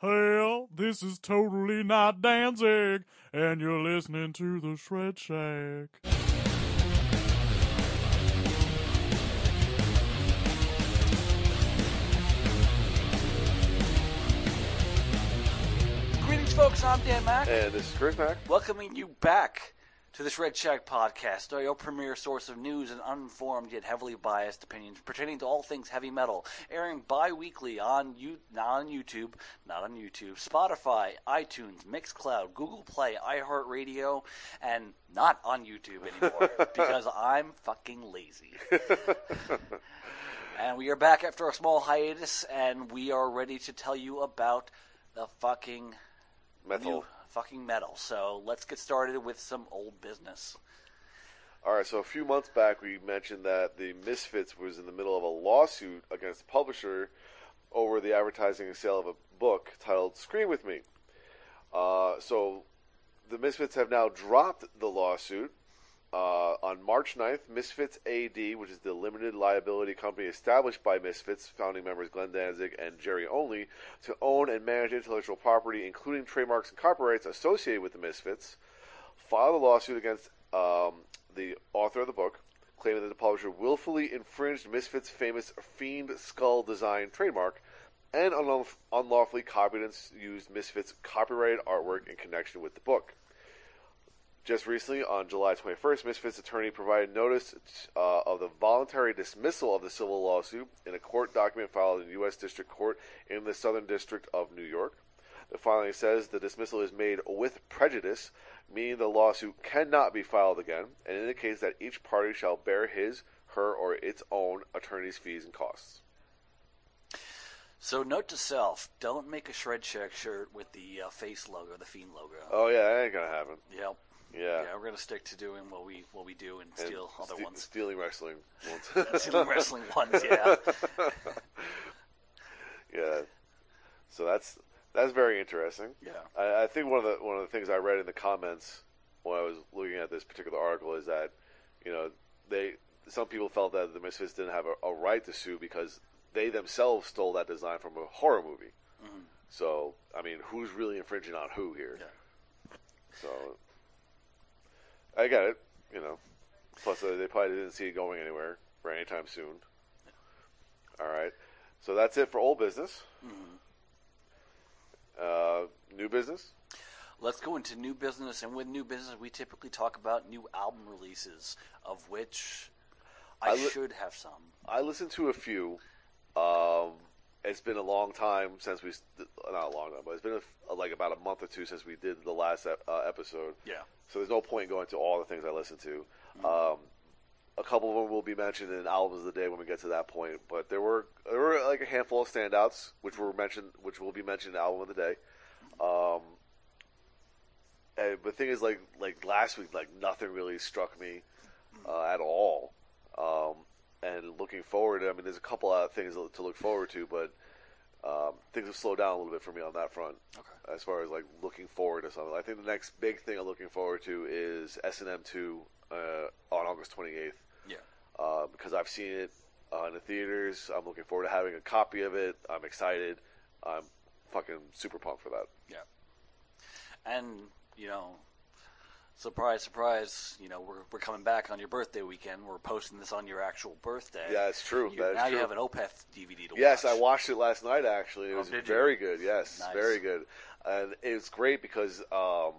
Hell, this is totally not Danzig, and you're listening to the Shred Shack. Greetings, folks. I'm Dan Mac, And this is Chris Mac. welcoming you back to this Red Shack podcast, your premier source of news and uninformed yet heavily biased opinions pertaining to all things heavy metal, airing bi-weekly on you, not on YouTube, not on YouTube, Spotify, iTunes, Mixcloud, Google Play, iHeartRadio, and not on YouTube anymore because I'm fucking lazy. And we are back after a small hiatus, and we are ready to tell you about the fucking Metal. new fucking metal. So let's get started with some old business. All right, so a few months back, we mentioned that the Misfits was in the middle of a lawsuit against the publisher over the advertising and sale of a book titled "Scream with Me." Uh, so the Misfits have now dropped the lawsuit. Uh, on March 9th, Misfits AD, which is the limited liability company established by Misfits founding members Glenn Danzig and Jerry Only, to own and manage intellectual property, including trademarks and copyrights associated with the Misfits, filed a lawsuit against um, the author of the book, claiming that the publisher willfully infringed Misfits' famous Fiend Skull design trademark and unlawfully copied and used Misfits' copyrighted artwork in connection with the book. Just recently, on July 21st, Misfits' attorney provided notice uh, of the voluntary dismissal of the civil lawsuit in a court document filed in the U.S. District Court in the Southern District of New York. The filing says the dismissal is made with prejudice, meaning the lawsuit cannot be filed again, and indicates that each party shall bear his, her, or its own attorney's fees and costs. So note to self: don't make a Shred Shack shirt with the uh, face logo, the Fiend logo. Oh yeah, that ain't gonna happen. Yep. Yeah. Yeah, we're gonna stick to doing what we what we do and And steal other ste- ones. Stealing wrestling. ones. Stealing wrestling ones, yeah. Yeah. So that's that's very interesting. Yeah. I, I think one of the one of the things I read in the comments when I was looking at this particular article is that you know they some people felt that the Misfits didn't have a, a right to sue because they themselves stole that design from a horror movie. Mm-hmm. So I mean, who's really infringing on who here? Yeah. So I get it. You know. Plus, uh, they probably didn't see it going anywhere for any time soon. All right. So that's it for old business. Uh, new business. Let's go into new business, and with new business, we typically talk about new album releases, of which I, I li- should have some. I listened to a few. Um, it's been a long time since we, not a long time, but it's been a like about a month or two since we did the last ep- uh, episode. Yeah. So there's no point in going to all the things I listened to. Um, a couple of them will be mentioned in albums of the day when we get to that point. But there were there were like a handful of standouts, which were mentioned, which will be mentioned in album of the day. Um, and the thing is, like like last week, like nothing really struck me uh, at all. Um, and looking forward, I mean, there's a couple of things to look forward to, but um, things have slowed down a little bit for me on that front. Okay. As far as like looking forward to something, I think the next big thing I'm looking forward to is S and M two uh, on August 28th Yeah. uh, because I've seen it uh, in the theaters. I'm looking forward to having a copy of it. I'm excited. I'm fucking super pumped for that. Yeah. And, you know, surprise, surprise, you know, we're, we're coming back on your birthday weekend. We're posting this on your actual birthday. Yeah, it's true. You- now you have an Opeth DVD to Yes, watch. I watched it last night. Actually, it Oh, was did you? very good. Yes, Nice. very good, and it was great because um,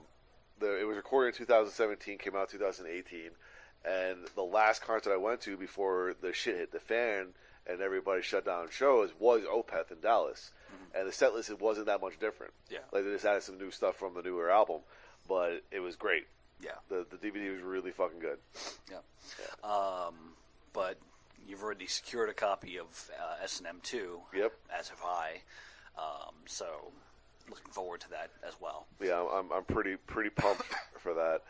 the it was recorded in 2017, came out 2018, and the last concert I went to before the shit hit the fan and everybody shut down shows was Opeth in Dallas, and the set list it wasn't that much different. Mm-hmm. Yeah. like they just added some new stuff from the newer album, but it was great. Yeah. The the DVD was really fucking good. Yeah. Um, but you've already secured a copy of uh, S&M 2. Yep. As have I. Um, so looking forward to that as well. Yeah, I'm I'm pretty pretty pumped for that.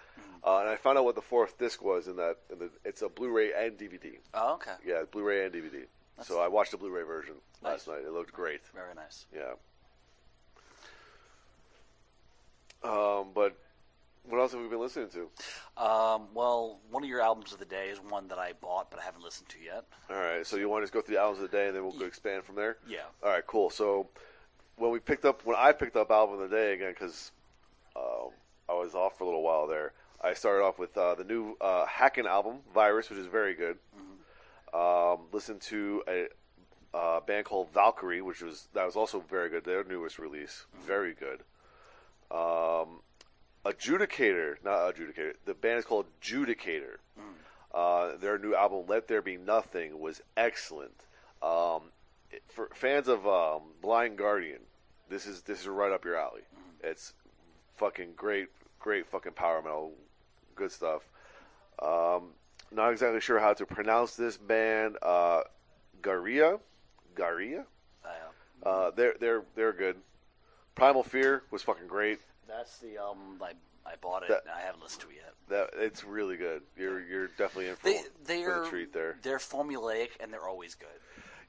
Uh, and I found out what the fourth disc was in that. In the, it's a Blu-ray and DVD. Oh, okay. Yeah, Blu-ray and DVD. So I watched the Blu-ray version last night. It looked great. Very nice. Yeah. Um, but what else have we been listening to? Um, well, one of your albums of the day is one that I bought but I haven't listened to yet. All right, so you want to just go through the albums of the day and then we'll go expand from there? Yeah. All right, cool. So when we picked up when I picked up album of the day again because um, I was off for a little while there. I started off with uh, the new uh, Haken album, Virus, which is very good. Um, listened to a uh, band called Valkyrie, which was that was also very good. Their newest release, very good. Um, Adjudicator, not Adjudicator. The band is called Judicator. Uh, their new album, Let There Be Nothing, was excellent. Um, for fans of um, Blind Guardian, this is this is right up your alley. It's fucking great, great fucking power metal, good stuff. Um, not exactly sure how to pronounce this band. Uh, Garia, Garia. Uh, they're they're they're good. Primal Fear was fucking great. That's the album I, I bought it. That- and I haven't listened to it yet. That it's really good. You're you're definitely in for, They for they're the treat there. they're formulaic and they're always good.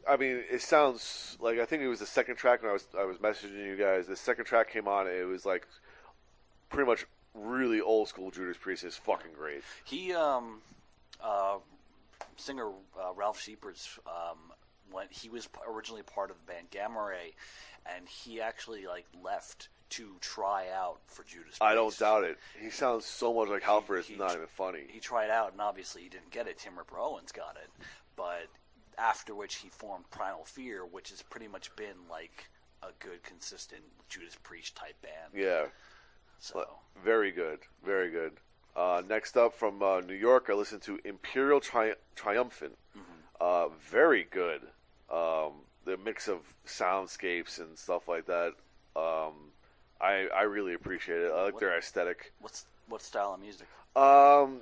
I mean, it sounds like I think it was the second track when I was I was messaging you guys. The second track came on. It was like pretty much really old school Judas Priest is fucking great. He um uh singer uh, Ralf Scheepers um when he was originally part of the band Gamma Ray and he actually like left to try out for Judas Priest. I don't doubt it. He sounds so much like Halford. It's he- not even funny. He tried out and obviously he didn't get it. Tim Ripper Owens got it. But after which he formed Primal Fear, which has pretty much been like a good consistent Judas Priest type band. Yeah, So very good, very good. Uh, next up from uh, New York, I listened to Imperial Tri- Triumphant. Uh, very good. Um, the mix of soundscapes and stuff like that. Um, I I really appreciate it. I like their aesthetic. what's what style of music? Um,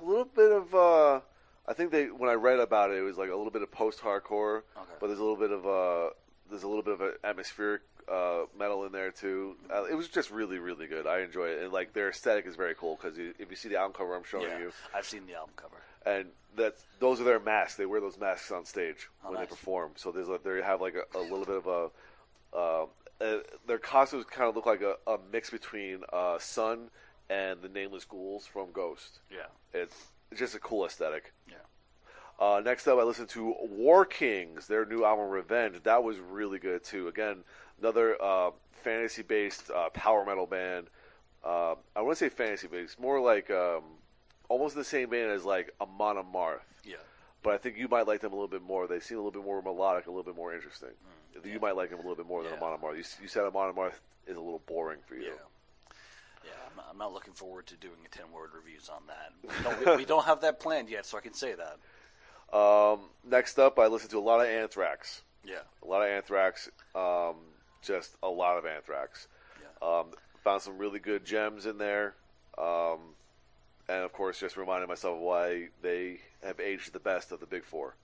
a little bit of. Uh, I think they when I read about it, it was like a little bit of post-hardcore, Okay. but there's a little bit of uh, there's a little bit of an atmospheric uh, metal in there too. Uh, it was just really really good. I enjoy it, and like their aesthetic is very cool because if you see the album cover I'm showing yeah, you, I've seen the album cover. and that's those are their masks. They wear those masks on stage Oh, when nice. they perform. So there's like they have like a, a little bit of a. Uh, uh, their costumes kind of look like a, a mix between uh, Sun and the Nameless Ghouls from Ghost. Yeah, It's, it's just a cool aesthetic. yeah. Uh, next up, I listened to War Kings, their new album Revenge. That was really good too. Again, another uh, fantasy-based uh, power metal band. Uh, I want to say fantasy-based, more like um, almost the same band as like Amon Amarth. But I think you might like them a little bit more. They seem a little bit more melodic, a little bit more interesting. You might like them a little bit more than Mm, Yeah. Amon Amarth. You, you said Amon Amarth is a little boring for you. Yeah. Yeah, I'm not, I'm not looking forward to doing a 10 word reviews on that. We don't, we, we don't have that planned yet, so I can say that. Um, next up, I listened to a lot of Anthrax. Yeah. A lot of Anthrax. Um, just a lot of Anthrax. Yeah. Um, found some really good gems in there. Um, and of course, just reminding myself why they have aged the best of the big 4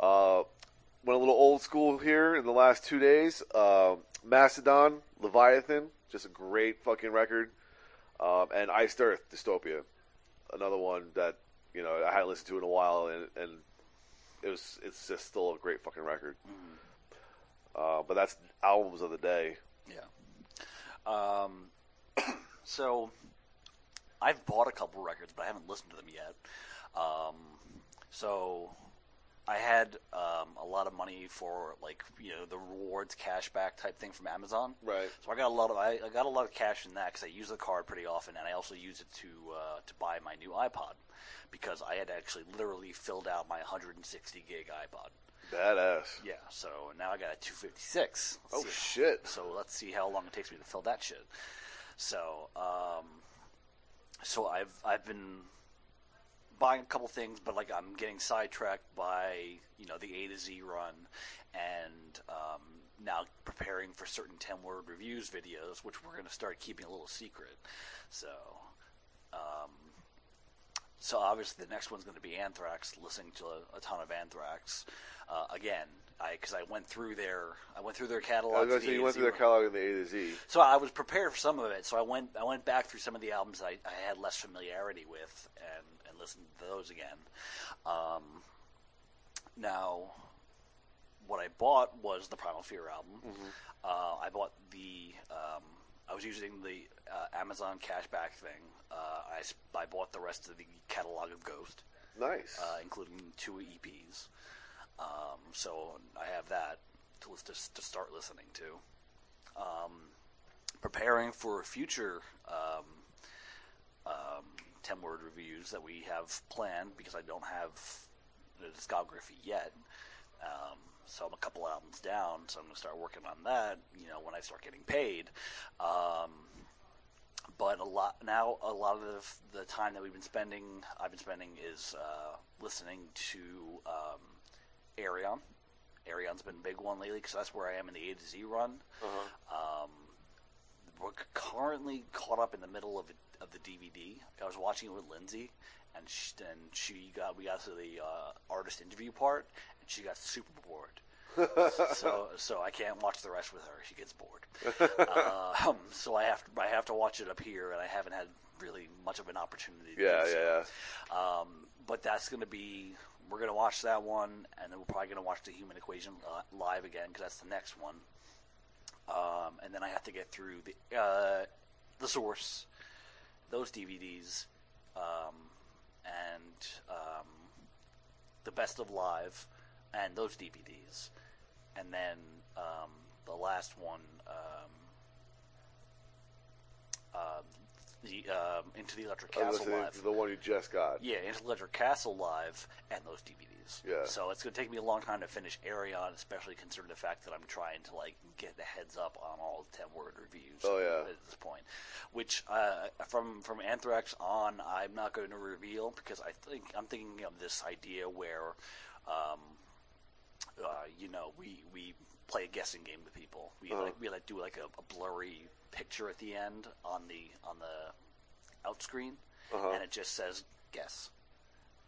Uh, went a little old school here in the last two days. Uh, Mastodon, Leviathan, just a great fucking record. Um, and Iced Earth, Dystopia, another one that you know I hadn't listened to in a while, and, and it was it's just still a great fucking record. Uh, but that's albums of the day. Yeah. Um, so I've bought a couple records, but I haven't listened to them yet. Um, so I had um, a lot of money for like you know the rewards cashback type thing from Amazon. Right. So I got a lot of I, I got a lot of cash in that because I use the card pretty often, and I also use it to uh, to buy my new iPod because I had actually literally filled out my 160 gig iPod. Badass. Yeah. So now I got a 256. Let's Oh shit. so let's see how long it takes me to fill that shit. So, um, so I've I've been buying a couple things, but like I'm getting sidetracked by you know the A to Z run, and um, now preparing for certain ten word reviews videos, which we're going to start keeping a little secret. So, um, so obviously the next one's going to be Anthrax. Listening to a, a ton of Anthrax uh, again, I because I went through their I went through their catalog. I was say you went through their catalog in the A to Z. So I was prepared for some of it. So I went I went back through some of the albums I, I had less familiarity with and, and listened to those again. Um, now, what I bought was the Primal Fear album. Uh, I bought the. Um, I was using the uh, Amazon cashback thing. Uh, I, I bought the rest of the catalog of Ghost, Nice. uh, including two EPs. Um, so I have that. to to, to start listening to. Um, preparing for future um, um, ten word reviews that we have planned because I don't have the discography yet. Um, so I'm a couple albums down, so I'm going to start working on that. You know, when I start getting paid. Um, but a lot now, a lot of the time that we've been spending, I've been spending, is uh, listening to um, Ayreon. Ayreon's been a big one lately because that's where I am in the A to Z run. Um, we're currently caught up in the middle of of the DVD. I was watching it with Lindsay, and she, and she got we got to the uh, artist interview part, and she got super bored. so so I can't watch the rest with her. She gets bored. uh, um, so I have to I have to watch it up here, and I haven't had really much of an opportunity. To Yeah, do so. yeah, yeah. Um, but that's going to be we're going to watch that one, and then we're probably going to watch the Human Equation li- live again because that's the next one. Um, and then I have to get through the uh, the source, those DVDs, um, and um, the best of live, and those DVDs, and then um, the last one. Um, the um, into the Electric Castle live. the one you just got. Yeah, into the Electric Castle live and those DVDs. Yeah. So it's going to take me a long time to finish Ayreon, especially considering the fact that I'm trying to like get the heads up on all the ten word reviews. Oh, yeah. At this point, which uh, from from Anthrax on, I'm not going to reveal because I think I'm thinking of this idea where, um, uh, you know, we we play a guessing game with people. We Uh-huh. like we like do like a, a blurry picture at the end on the on the out screen, Uh-huh. and it just says guess.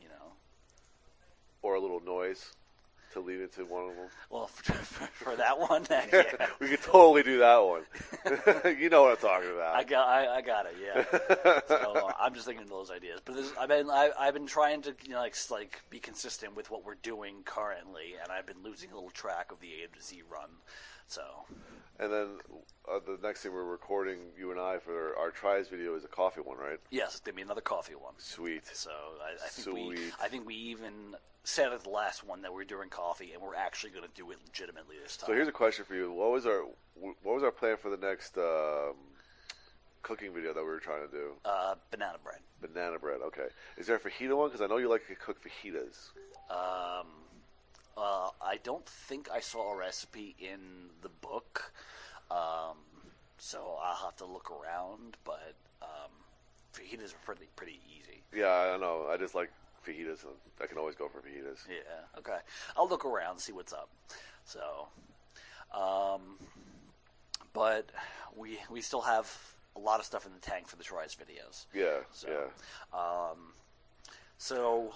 You know, Or a little noise to lead into one of them. well for, for that one, yeah, we could totally do that one. you know what I'm talking about. I got I, I got it. Yeah. so uh, I'm just thinking of those ideas. But this, I've been I, I've been trying to you know like like be consistent with what we're doing currently, and I've been losing a little track of the A to Z run. So and then uh, the next thing we're recording, you and I, for our tries video is a coffee one, right? yes, it's gonna be another coffee one. Sweet. So I, I think we I think we even said at the last one that we're doing coffee, and we're actually going to do it legitimately this time. So here's a question for you: What was our what was our plan for the next um, cooking video that we were trying to do? uh, banana bread. Banana bread. Okay. Is there a fajita one? Because I know you like to cook fajitas. Um, uh, I don't think I saw a recipe in the book, um, so I'll have to look around. But um, fajitas are pretty pretty easy. Yeah, I don't know. I just like fajitas. I can always go for fajitas. Yeah. Okay. I'll look around, see what's up. So, um, but we we still have a lot of stuff in the tank for the Tries videos. Yeah, So, yeah. um, so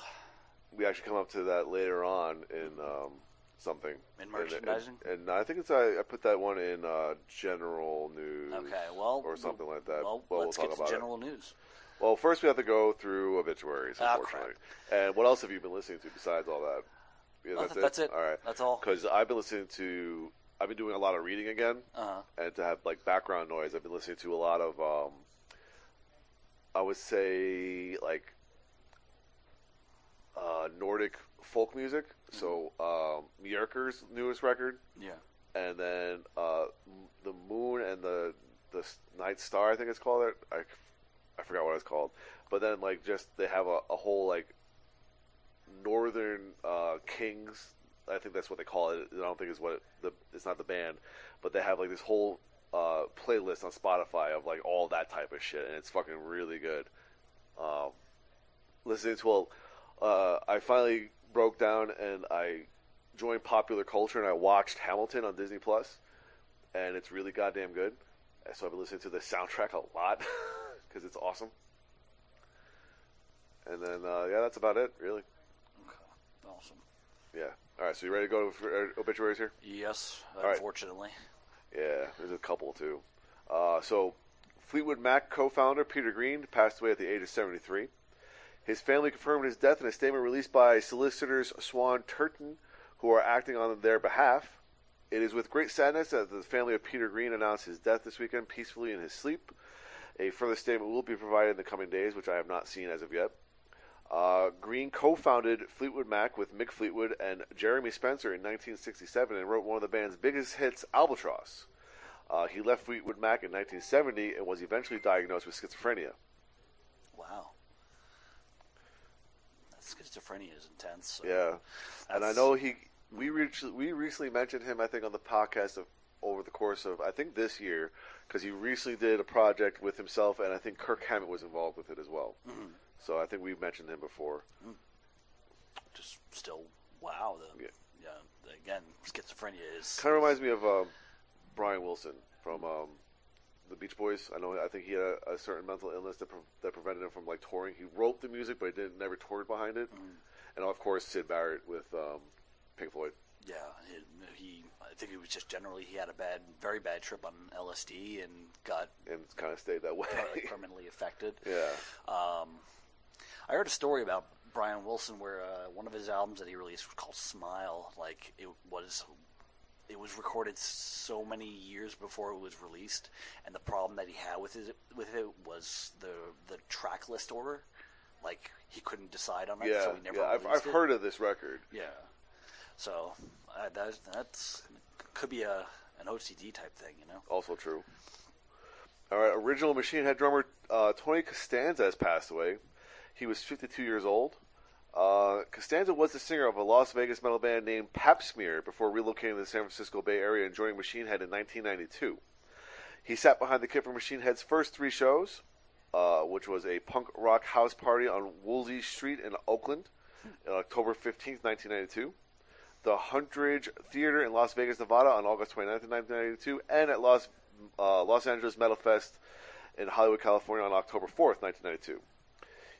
We actually come up to that later on in um, something. In And- merchandising? And, and I think it's I, I put that one in uh, general news. okay, well, or something like that. Well, Well, we'll let's talk get to about it. general news. Well, first we have to go through obituaries, Ah, unfortunately. and what else have you been listening to besides all that? Yeah, Oh, that's, th- that's it. All right. That's all. Because I've been listening to, I've been doing a lot of reading again, Uh-huh. and to have like background noise, I've been listening to a lot of, um, I would say like uh, Nordic folk music. So um, Myrkur's newest record, Yeah. and then uh, M- the Moon and the the Night Star, I think it's called. It. I I forgot what it's called. But then like just they have a, a whole like Northern uh, Kings. I think that's what they call it. I don't think it's what it, the it's not the band, but they have like this whole uh, playlist on Spotify of like all that type of shit, and it's fucking really good. Um, listening to a, uh, I finally broke down and I joined popular culture and I watched Hamilton on Disney Plus, and it's really goddamn good. So I've been listening to the soundtrack a lot because it's awesome. And then uh, yeah, that's about it, really. Okay. Awesome. Yeah. All right. So you ready to go for uh, obituaries here? Yes, right. unfortunately. Yeah, there's a couple too. Uh, so, Fleetwood Mac co-founder Peter Green passed away at the age of 73. His family confirmed his death in a statement released by solicitors Swan Turton, who are acting on their behalf. It is with great sadness that the family of Peter Green announced his death this weekend peacefully in his sleep. A further statement will be provided in the coming days, which I have not seen as of yet. Uh, Green co-founded Fleetwood Mac with Mick Fleetwood and Jeremy Spencer in 1967 and wrote one of the band's biggest hits, Albatross. Uh, he left Fleetwood Mac in 1970 and was eventually diagnosed with schizophrenia. Wow. Schizophrenia is intense. so Yeah, and I know he. We reach, we recently mentioned him. I think on the podcast of over the course of I think this year because he recently did a project with himself, and I think Kirk Hammett was involved with it as well. Mhm. So I think we've mentioned him before. Just still, wow. The, Yeah. yeah. Again, schizophrenia is. Kind of reminds me of um, Brian Wilson from um, the Beach Boys. I know. I think he had a, a certain mental illness that, pre- that prevented him from like touring. He wrote the music, but he didn't never toured behind it. And of course, Syd Barrett with um, Pink Floyd. Yeah, he, he. I think it was just generally he had a bad, very bad trip on LSD and got and kind of stayed that way. permanently affected. yeah, Um, I heard a story about Brian Wilson where uh, one of his albums that he released was called Smile. Like it was, it was recorded so many years before it was released, and the problem that he had with it with it was the the track list order. Like he couldn't decide on it, yeah, so he never yeah. I've, I've heard of this record. Yeah, so uh, that that's could be a an OCD type thing, you know. Also true. All right, original Machine Head drummer uh, Tony Costanza has passed away. He was 52 years old. Uh, Costanza was the singer of a Las Vegas metal band named Pap Smear before relocating to the San Francisco Bay Area and joining Machine Head in 1992. He sat behind the kit for Machine Head's first three shows, uh, which was a punk rock house party on Woolsey Street in Oakland on October 15, 1992 the Huntridge Theater in Las Vegas, Nevada on August 29, 1992, and at Los, uh, Los Angeles Metal Fest in Hollywood, California on October 4, 1992.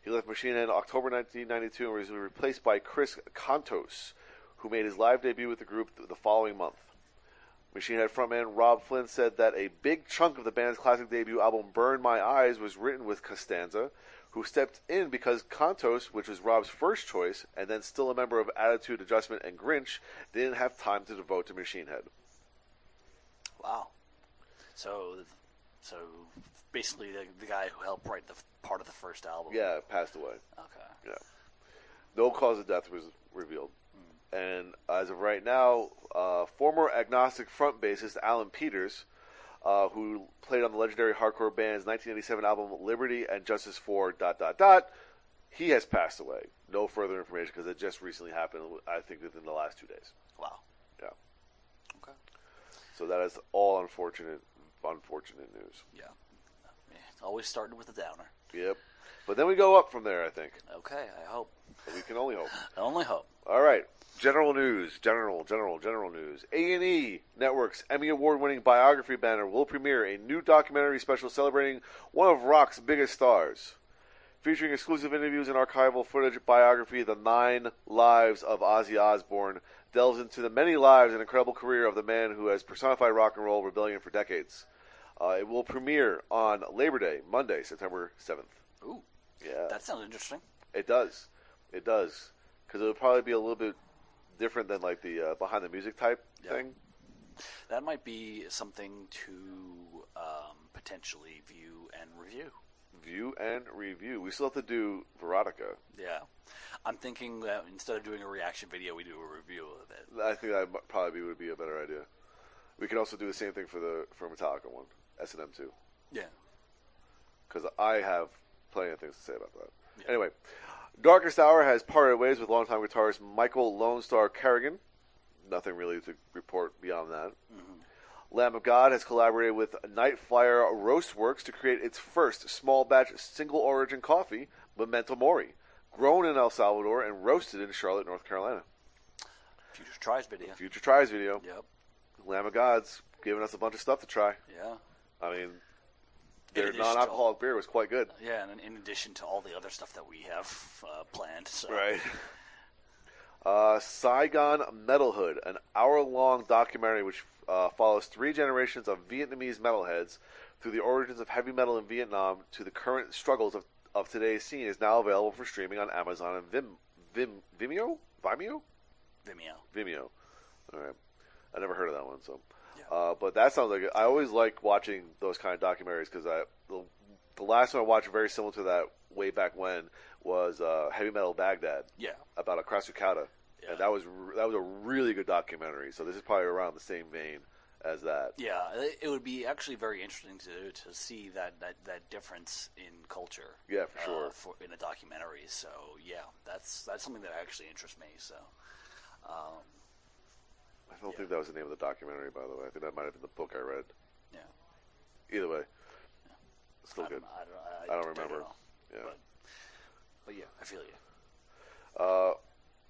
He left Machine Head in October 1992 and was replaced by Chris Contos, who made his live debut with the group the following month. Machine Head frontman Robb Flynn said that a big chunk of the band's classic debut album Burn My Eyes was written with Costanza, who stepped in because Contos, which was Rob's first choice, and then still a member of Attitude Adjustment and Grinch, didn't have time to devote to Machine Head. Wow. So, so basically, the, the guy who helped write the f- part of the first album. Yeah, passed away. Okay. Yeah. No cause of death was revealed. And as of right now, uh, former agnostic front bassist Alan Peters, uh, who played on the legendary hardcore band's 1987 album Liberty and Justice for dot dot dot, he has passed away. No further information because it just recently happened. I think within the last two days. Wow. Yeah. Okay. So that is all unfortunate, unfortunate news. Yeah. Always starting with a downer. Yep. But then we go up from there. I think Okay. I hope. we can only hope. Only hope. All right. General news, general, general, general news. A&E Network's Emmy Award-winning biography banner will premiere a new documentary special celebrating one of rock's biggest stars. Featuring exclusive interviews and archival footage, biography The Nine Lives of Ozzy Osbourne delves into the many lives and incredible career of the man who has personified rock and roll rebellion for decades. Uh, it will premiere on Labor Day, Monday, September 7th. Ooh, Yeah. that sounds interesting. It does. It does. Because it'll probably be a little bit different than like the uh, behind the music type Yeah. thing. That might be something to um, potentially view and review. View and review. We still have to do Veronica. Yeah. I'm thinking that instead of doing a reaction video, we do a review of it. I think that probably would be a better idea. We can also do the same thing for the for Metallica one, S and M two, Yeah. because I have plenty of things to say about that. Yeah. Anyway, Darkest Hour has parted ways with longtime guitarist Michael Lone Star Carrigan. Nothing really to report beyond that. Mm-hmm. Lamb of God has collaborated with Nightflyer Roastworks to create its first small batch single origin coffee, Memento Mori, grown in El Salvador and roasted in Charlotte, North Carolina. Future tries video. Future tries video. Yep. Lamb of God's giving us a bunch of stuff to try. Yeah. I mean, their addition to- non-alcoholic beer was quite good. Yeah, and in addition to all the other stuff that we have uh, planned. So. Right. Uh, Saigon Metalhood, an hour-long documentary which uh, follows three generations of Vietnamese metalheads through the origins of heavy metal in Vietnam to the current struggles of, of today's scene, is now available for streaming on Amazon and Vim, Vim, Vimeo, Vimeo, Vimeo. Vimeo. All right, I never heard of that one. So. Uh, but that sounds like I always like watching those kind of documentaries because I the, the last one I watched very similar to that way back when was uh, Heavy Metal Baghdad Yeah. about Acrassicauda, Yeah. and that was that was a really good documentary. So this is probably around the same vein as that. Yeah, it- would be actually very interesting to to see that that, that difference in culture. Yeah, for uh, sure. for, in a documentary. So yeah, that's that's something that actually interests me. So um, I don't Yeah. think that was the name of the documentary, by the way. I think that might have been the book I read. yeah, Either way, still I good. don't, I don't, I don't remember. know. Yeah. But, but yeah, I feel you. Uh,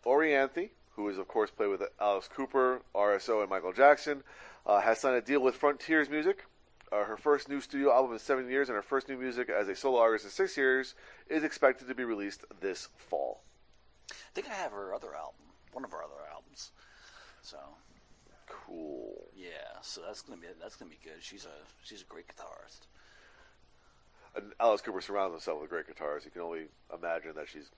Orianthi, who is of course played with Alice Cooper, RSO, and Michael Jackson, uh, has signed a deal with Frontiers Music. Uh, her first new studio album in seven years, and her first new music as a solo artist in six years, is expected to be released this fall. I think I have her other album, one of her other albums. So Cool. yeah, so that's gonna be that's gonna be good. She's a she's a great guitarist. And Alice Cooper surrounds himself with great guitars. You can only imagine that she's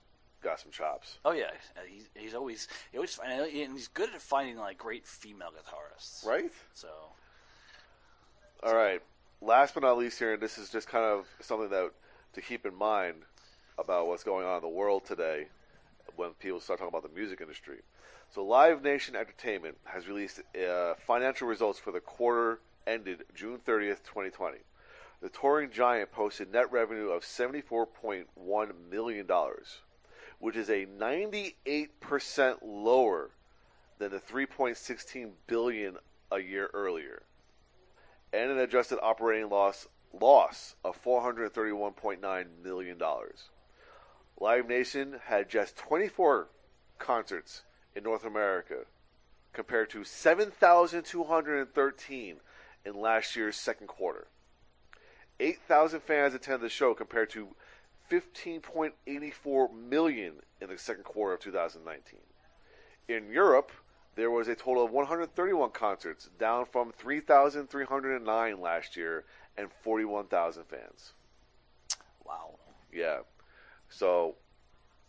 got some chops. Oh yeah, uh, he's he's always he always and he's good at finding like great female guitarists. Right? So All right. Last but not least here, and this is just kind of something that to keep in mind about what's going on in the world today when people start talking about the music industry. So, Live Nation Entertainment has released uh, financial results for the quarter ended June 30th, 2020. The touring giant posted net revenue of $74.1 million, which is a 98% lower than the 3.16 billion a year earlier and an adjusted operating loss loss of $431.9 million. Live Nation had just 24 concerts in North America compared to 7,213 in last year's second quarter. 8,000 fans attended the show compared to 15.84 million in the second quarter of 2019. In Europe, there was a total of 131 concerts, down from 3,309 last year, and 41,000 fans. wow, Yeah. So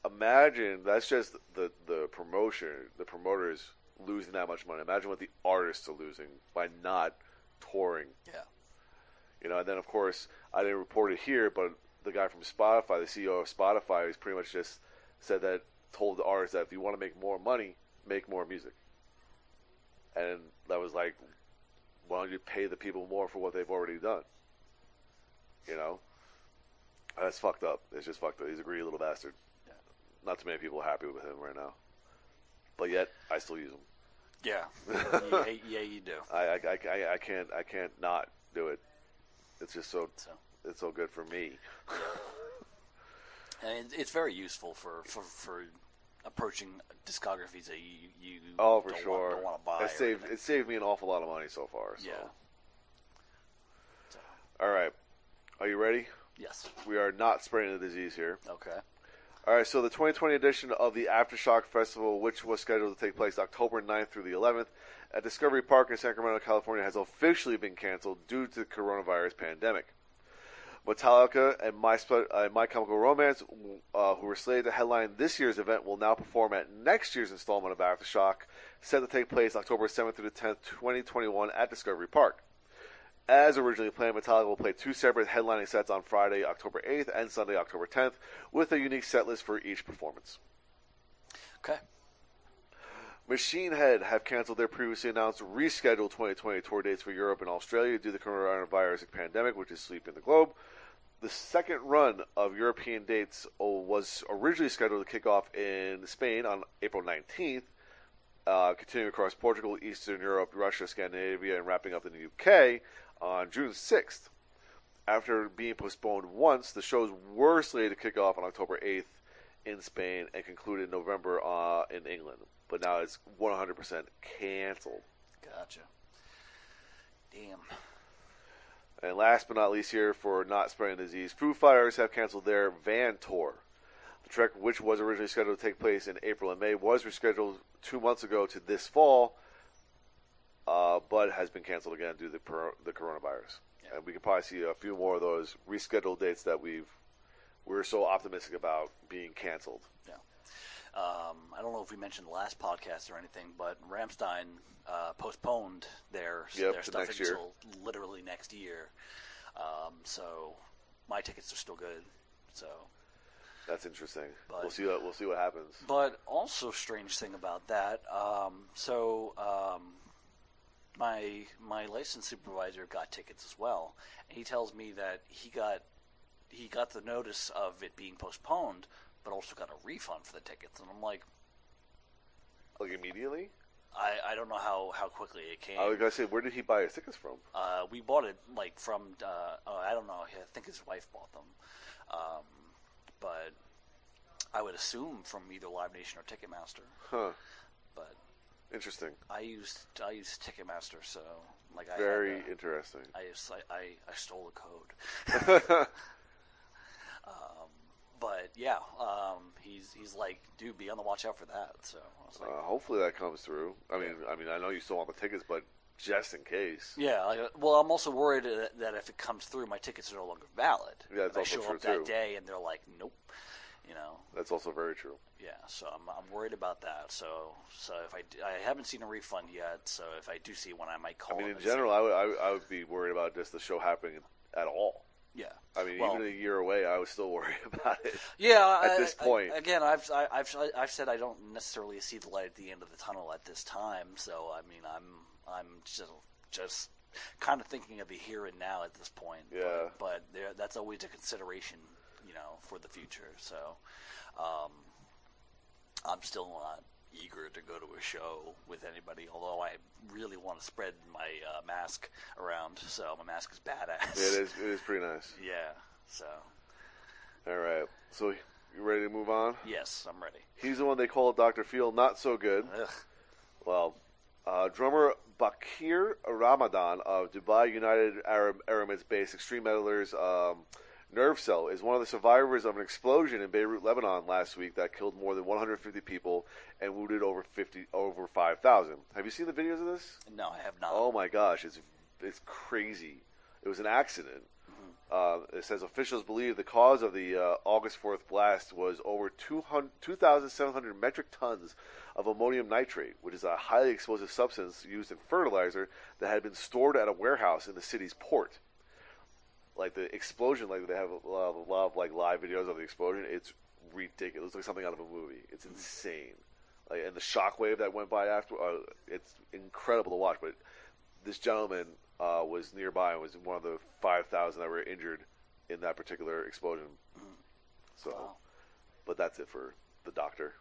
imagine that's just the the promotion, the promoters losing that much money. Imagine what the artists are losing by not touring. yeah, You know, and then of course I didn't report it here, but the guy from Spotify, the CEO of Spotify, has pretty much just said that told the artists that if you want to make more money, make more music. And that was like, why don't you pay the people more for what they've already done? You know, that's fucked up. It's just fucked up. He's a greedy little bastard. Not too many people are happy with him right now, but yet I still use him. yeah, yeah, yeah, you do. I, I, I, I can't I can't not do it. It's just so So it's so good for me. and it's very useful for for for approaching discographies that you you Oh, for don't sure. want, want to buy. It saved anything. it saved me an awful lot of money so far. So. Yeah. So, All right. Are you ready? yes. We are not spreading the disease here. Okay. All right. So the 2020 edition of the Aftershock Festival, which was scheduled to take place October 9th through the 11th at Discovery Park in Sacramento, California, has officially been canceled due to the coronavirus pandemic. Metallica and My, uh, My Chemical Romance, uh, who were slated to headline this year's event, will now perform at next year's installment of Aftershock, set to take place October 7th through the 10th, 2021, at Discovery Park. As originally planned, Metallica will play two separate headlining sets on Friday, October 8th, and Sunday, October 10th, with a unique set list for each performance. Okay. Machine Head have canceled their previously announced rescheduled 2020 tour dates for Europe and Australia due to the coronavirus pandemic, which is sweeping the globe. The second run of European dates oh, was originally scheduled to kick off in Spain on April 19th, uh, continuing across Portugal, Eastern Europe, Russia, Scandinavia, and wrapping up in the UK on June 6th. After being postponed once, the shows were slated to kick off on October 8th in Spain and conclude in November uh, in England. But now it's 100% canceled. Gotcha. Damn. And last but not least, here for not spreading disease, Foo Fighters have canceled their Van tour. The trek, which was originally scheduled to take place in April and May, was rescheduled two months ago to this fall, uh, but has been canceled again due to the, per- the coronavirus. Yeah. And we can probably see a few more of those rescheduled dates that we've we're so optimistic about being canceled. Yeah. Um, I don't know if we mentioned the last podcast or anything, but Rammstein uh, postponed their Yep, their stuff next year. until literally next year. Um, so my tickets are still good. So That's interesting. But- we'll see. What, we'll see what happens. But also, strange thing about that. Um, so um, my my license supervisor got tickets as well, and he tells me that he got he got the notice of it being postponed, but also got a refund for the tickets. And I'm like, Like immediately. I, I don't know how, how quickly it came. I was gonna say, where did he buy his tickets from? Uh, we bought it like from uh, oh, I don't know. I think his wife bought them, um, but I would assume from either Live Nation or Ticketmaster. Huh. But Interesting. I used I used Ticketmaster, so like I Very interesting. I, just, I, I I stole the code. um, but yeah, um, he's he's like, dude, be on the watch out for that. So I was like, Uh, hopefully that comes through. I mean, I mean, I know you still want the tickets, but just in case. Yeah, I, well, I'm also worried that that if it comes through, my tickets are no longer valid. Yeah, that's If I also show true, up that too. day and they're like, nope, you know. That's also very true. Yeah, so I'm I'm worried about that. So so if I I haven't seen a refund yet, so if I do see one, I might call. I mean, in general, I would, I, would- I would be worried about just the show happening at all. yeah. I mean, Well- even a year away, I was still worried about it. Yeah, at I- this I- point. again, I've I, I've I've said I don't necessarily see the light at the end of the tunnel at this time. So I mean, I'm I'm just just kind of thinking of the here and now at this point. Yeah. But, but there, that's always a consideration, you know, for the future. So um, I'm still not eager to go to a show with anybody. Although I really want to spread my uh, mask around, so my mask is badass. it is, it is pretty nice. Yeah. So All right, so you ready to move on? yes, I'm ready. He's the one they call Doctor Feel not so good. Ugh. Well, uh, drummer Bakir Ramadan of Dubai United Arab Emirates-based Extreme Metalers um, Nervecell is one of the survivors of an explosion in Beirut, Lebanon last week that killed more than 150 people and wounded over 50 over 5,000. Have you seen the videos of this? No, I have not. Oh my gosh, it's it's crazy. It was an accident. Uh, it says officials believe the cause of the uh, August 4th blast was over 200 2,700 metric tons of ammonium nitrate, which is a highly explosive substance used in fertilizer that had been stored at a warehouse in the city's port. Like the explosion, like they have a lot, a lot of like live videos of the explosion. It's ridiculous. It looks like something out of a movie. It's insane. Like and the shockwave that went by after, uh, it's incredible to watch. But this gentleman uh, was nearby and was one of the 5,000 that were injured in that particular explosion. So, Wow. but that's it for the doctor.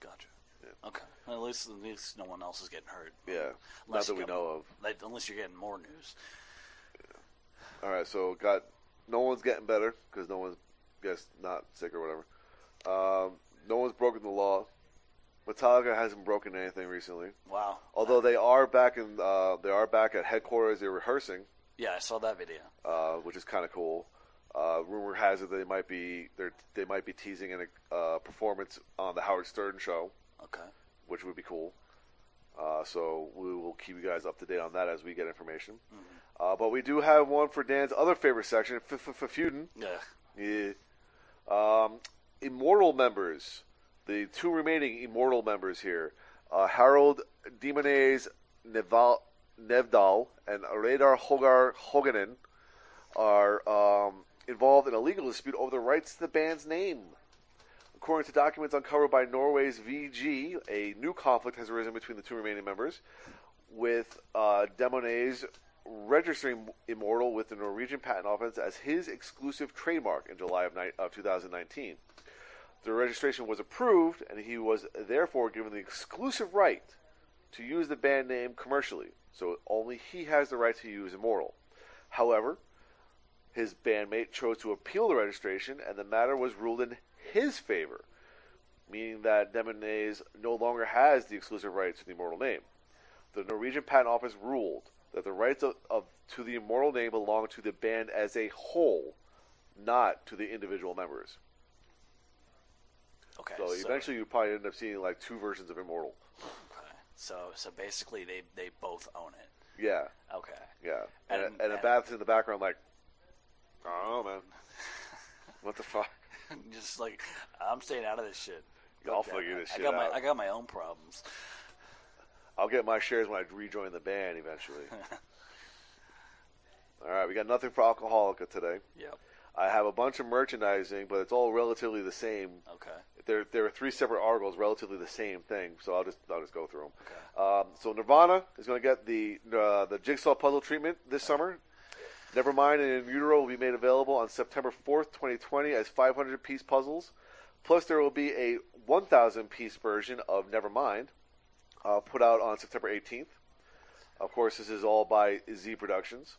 Gotcha. Yeah. Okay. Well, at least at least no one else is getting hurt. Yeah, not Unless that you we know of. Unless you're getting more news. All right, so got no one's getting better because no one's guess not sick or whatever. Um, no one's broken the law. Metallica hasn't broken anything recently, Wow. although they are back in uh, they are back at headquarters. They're rehearsing, Yeah, I saw that video. uh, which is kind of cool. Uh, rumor has it they might be they they might be teasing in a uh, performance on the Howard Stern show, Okay. which would be cool. Uh, so we will keep you guys up to date on that as we get information. Uh, but we do have one for Dan's other favorite section, feuding. Yeah. Yeah. Um, immortal members, the two remaining immortal members here, uh, Harald Demonaz Neval, Nævdal and Radar Hogar Horghagen, are um, involved in a legal dispute over the rights to the band's name. According to documents uncovered by Norway's VG, a new conflict has arisen between the two remaining members, with uh, Demonaz registering Immortal with the Norwegian Patent Office as his exclusive trademark in July of, ni- of 2019. The registration was approved, and he was therefore given the exclusive right to use the band name commercially. So only he has the right to use Immortal. However, his bandmate chose to appeal the registration, and the matter was ruled in his favor, meaning that Demonaz no longer has the exclusive rights to the Immortal name. The Norwegian Patent Office ruled that the rights of, of to the Immortal name belong to the band as a whole, not to the individual members. Okay. So eventually, you probably end up seeing like two versions of Immortal. Okay. So so basically, they they both own it. Yeah, Okay. yeah, and, And- and, a and- bath's in the background, like, oh man. What the fuck? Just like I'm staying out of this shit. I'll figure this I shit got out. my I got my own problems. I'll get my shares when I rejoin the band eventually. All right, we got nothing for Alcoholica today. Yep. I have a bunch of merchandising, but it's all relatively the same. Okay. There, there are three separate articles, relatively the same thing. So I'll just, I'll just go through them. Okay. Um, so Nirvana is going to get the uh, the jigsaw puzzle treatment this summer. Nevermind and In Utero will be made available on September 4th, 2020, as 500 piece puzzles. Plus, there will be a 1,000 piece version of Nevermind uh, put out on September 18th. Of course, this is all by Z Productions.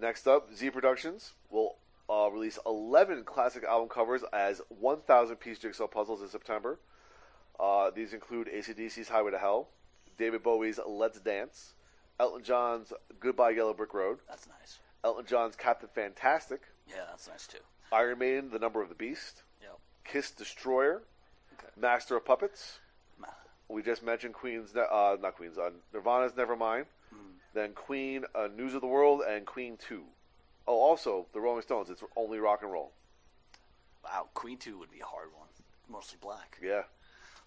Next up, Z Productions will uh, release 11 classic album covers as 1,000 piece jigsaw puzzles in September. Uh, these include ACDC's Highway to Hell, David Bowie's Let's Dance, Elton John's Goodbye Yellow Brick Road, That's nice. Elton John's Captain Fantastic, Yeah, that's nice too. Iron Maiden, The Number of the Beast, Yep. Kiss Destroyer, Okay. Master of Puppets. We just mentioned Queen's, Ne- uh, not Queen's, uh, Nirvana's Nevermind. Then Queen, uh, News of the World, and Queen 2. Oh, also, the Rolling Stones, it's only rock and roll. Wow, Queen Two would be a hard one. Mostly black. Yeah.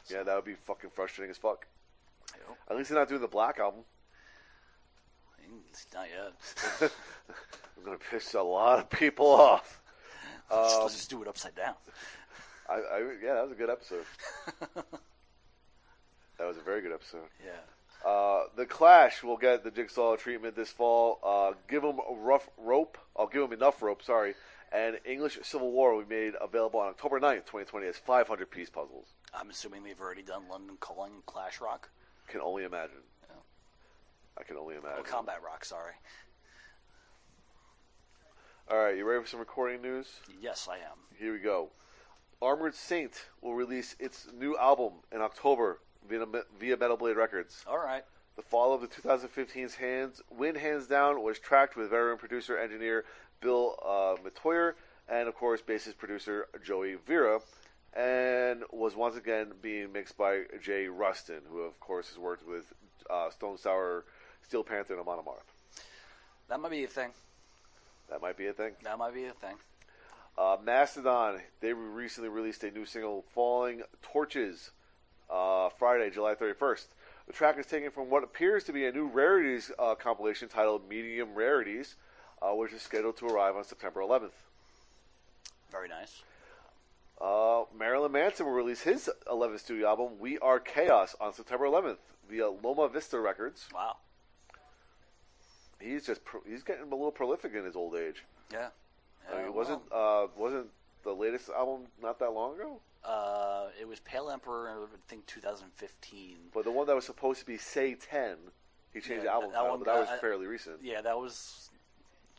Yeah, that would be fucking frustrating as fuck. At least they're not doing the Black album. Mm, Not yet. I'm going to piss a lot of people off. let's, Um, let's just do it upside down. I, I, yeah, that was a good episode. that was a very good episode. Yeah. Uh, the Clash will get the Jigsaw treatment this fall. Uh, give them a rough rope. I'll give them enough rope. Sorry. And English Civil War will be made available on October 9th, 2020, as 500 piece puzzles. I'm assuming they've already done London Calling and Clash Rock. Can only imagine. Yeah. I can only imagine. Oh, imagine. Combat Rock, sorry. All right, you ready for some recording news? Yes, I am. Here we go. Armored Saint will release its new album in October via, via Metal Blade Records. All right. The fall of the 2015's Hands Win Hands Down was tracked with veteran producer engineer Bill uh, Metoyer and of course bassist producer Joey Vera, and was once again being mixed by Jay Ruston, who of course has worked with uh, Stone Sour, Steel Panther, and Amon Amarth. That might be a thing. That might be a thing. That might be a thing. Uh, Mastodon, they recently released a new single, Falling Torches, uh, Friday, July 31st. The track is taken from what appears to be a new rarities uh, compilation titled Medium Rarities, uh, which is scheduled to arrive on September 11th. Very nice. Uh, Marilyn Manson will release his 11th studio album, We Are Chaos, on September 11th via Loma Vista Records. Wow. He's just pro- he's getting a little prolific in his old age. Yeah. I mean, wasn't well, uh, wasn't the latest album not that long ago? Uh, it was Pale Emperor, I think 2015. But the one that was supposed to be Say Ten, he changed Yeah, the album that title, one- but that was I- fairly recent. Yeah, that was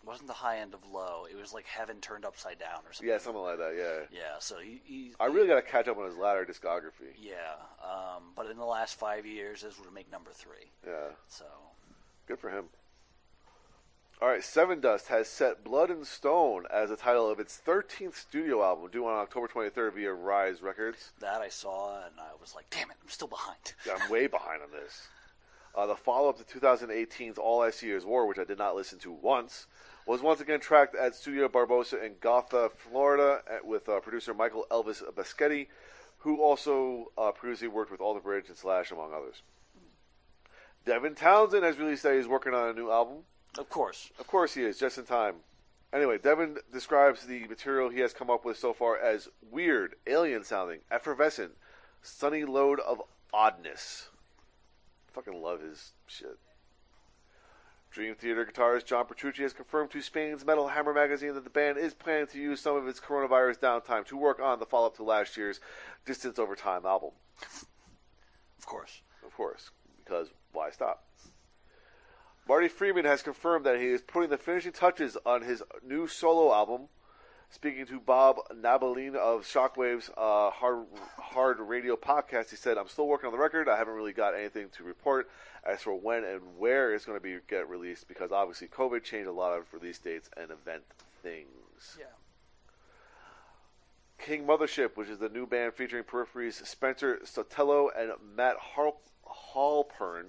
wasn't the high end of low. It was like Heaven turned upside down or something. Yeah, something like that. Yeah, Yeah. So he. he I really got to catch up on his latter discography. Yeah. Um, but in the last five years, this would make number three. Yeah, So. good for him. All right, Sevendust has set Blood and Stone as the title of its 13th studio album, due on October 23rd via Rise Records. That I saw, and I was like, "Damn it, I'm still behind." Yeah, I'm way behind on this. Uh, the follow-up to 2018's All I See Is War, which I did not listen to once, was once again tracked at Studio Barbarosa in Gotha, Florida, at- with uh, producer Michael Elvis Baskette, who also uh, previously worked with Alter Bridge and Slash, among others. Devin Townsend has released that he's working on a new album. Of course. Of course he is, just in time. Anyway, Devin describes the material he has come up with so far as weird, alien sounding, effervescent, sunny load of oddness. Fucking love his shit. Dream Theater guitarist John Petrucci has confirmed to Spain's Metal Hammer magazine that the band is planning to use some of its coronavirus downtime to work on the follow up to last year's Distance Over Time album. Of course. Of course, because why stop? Marty Friedman has confirmed that he is putting the finishing touches on his new solo album. Speaking to Bob Nalbandian of Shockwave's uh, hard, hard Radio podcast, he said, "I'm still working on the record. I haven't really got anything to report as for when and where it's going to be get released because obviously COVID changed a lot of release dates and event things." Yeah. King Mothership, which is the new band featuring Periphery's Spencer Sotelo and Matt Hal- Halpern,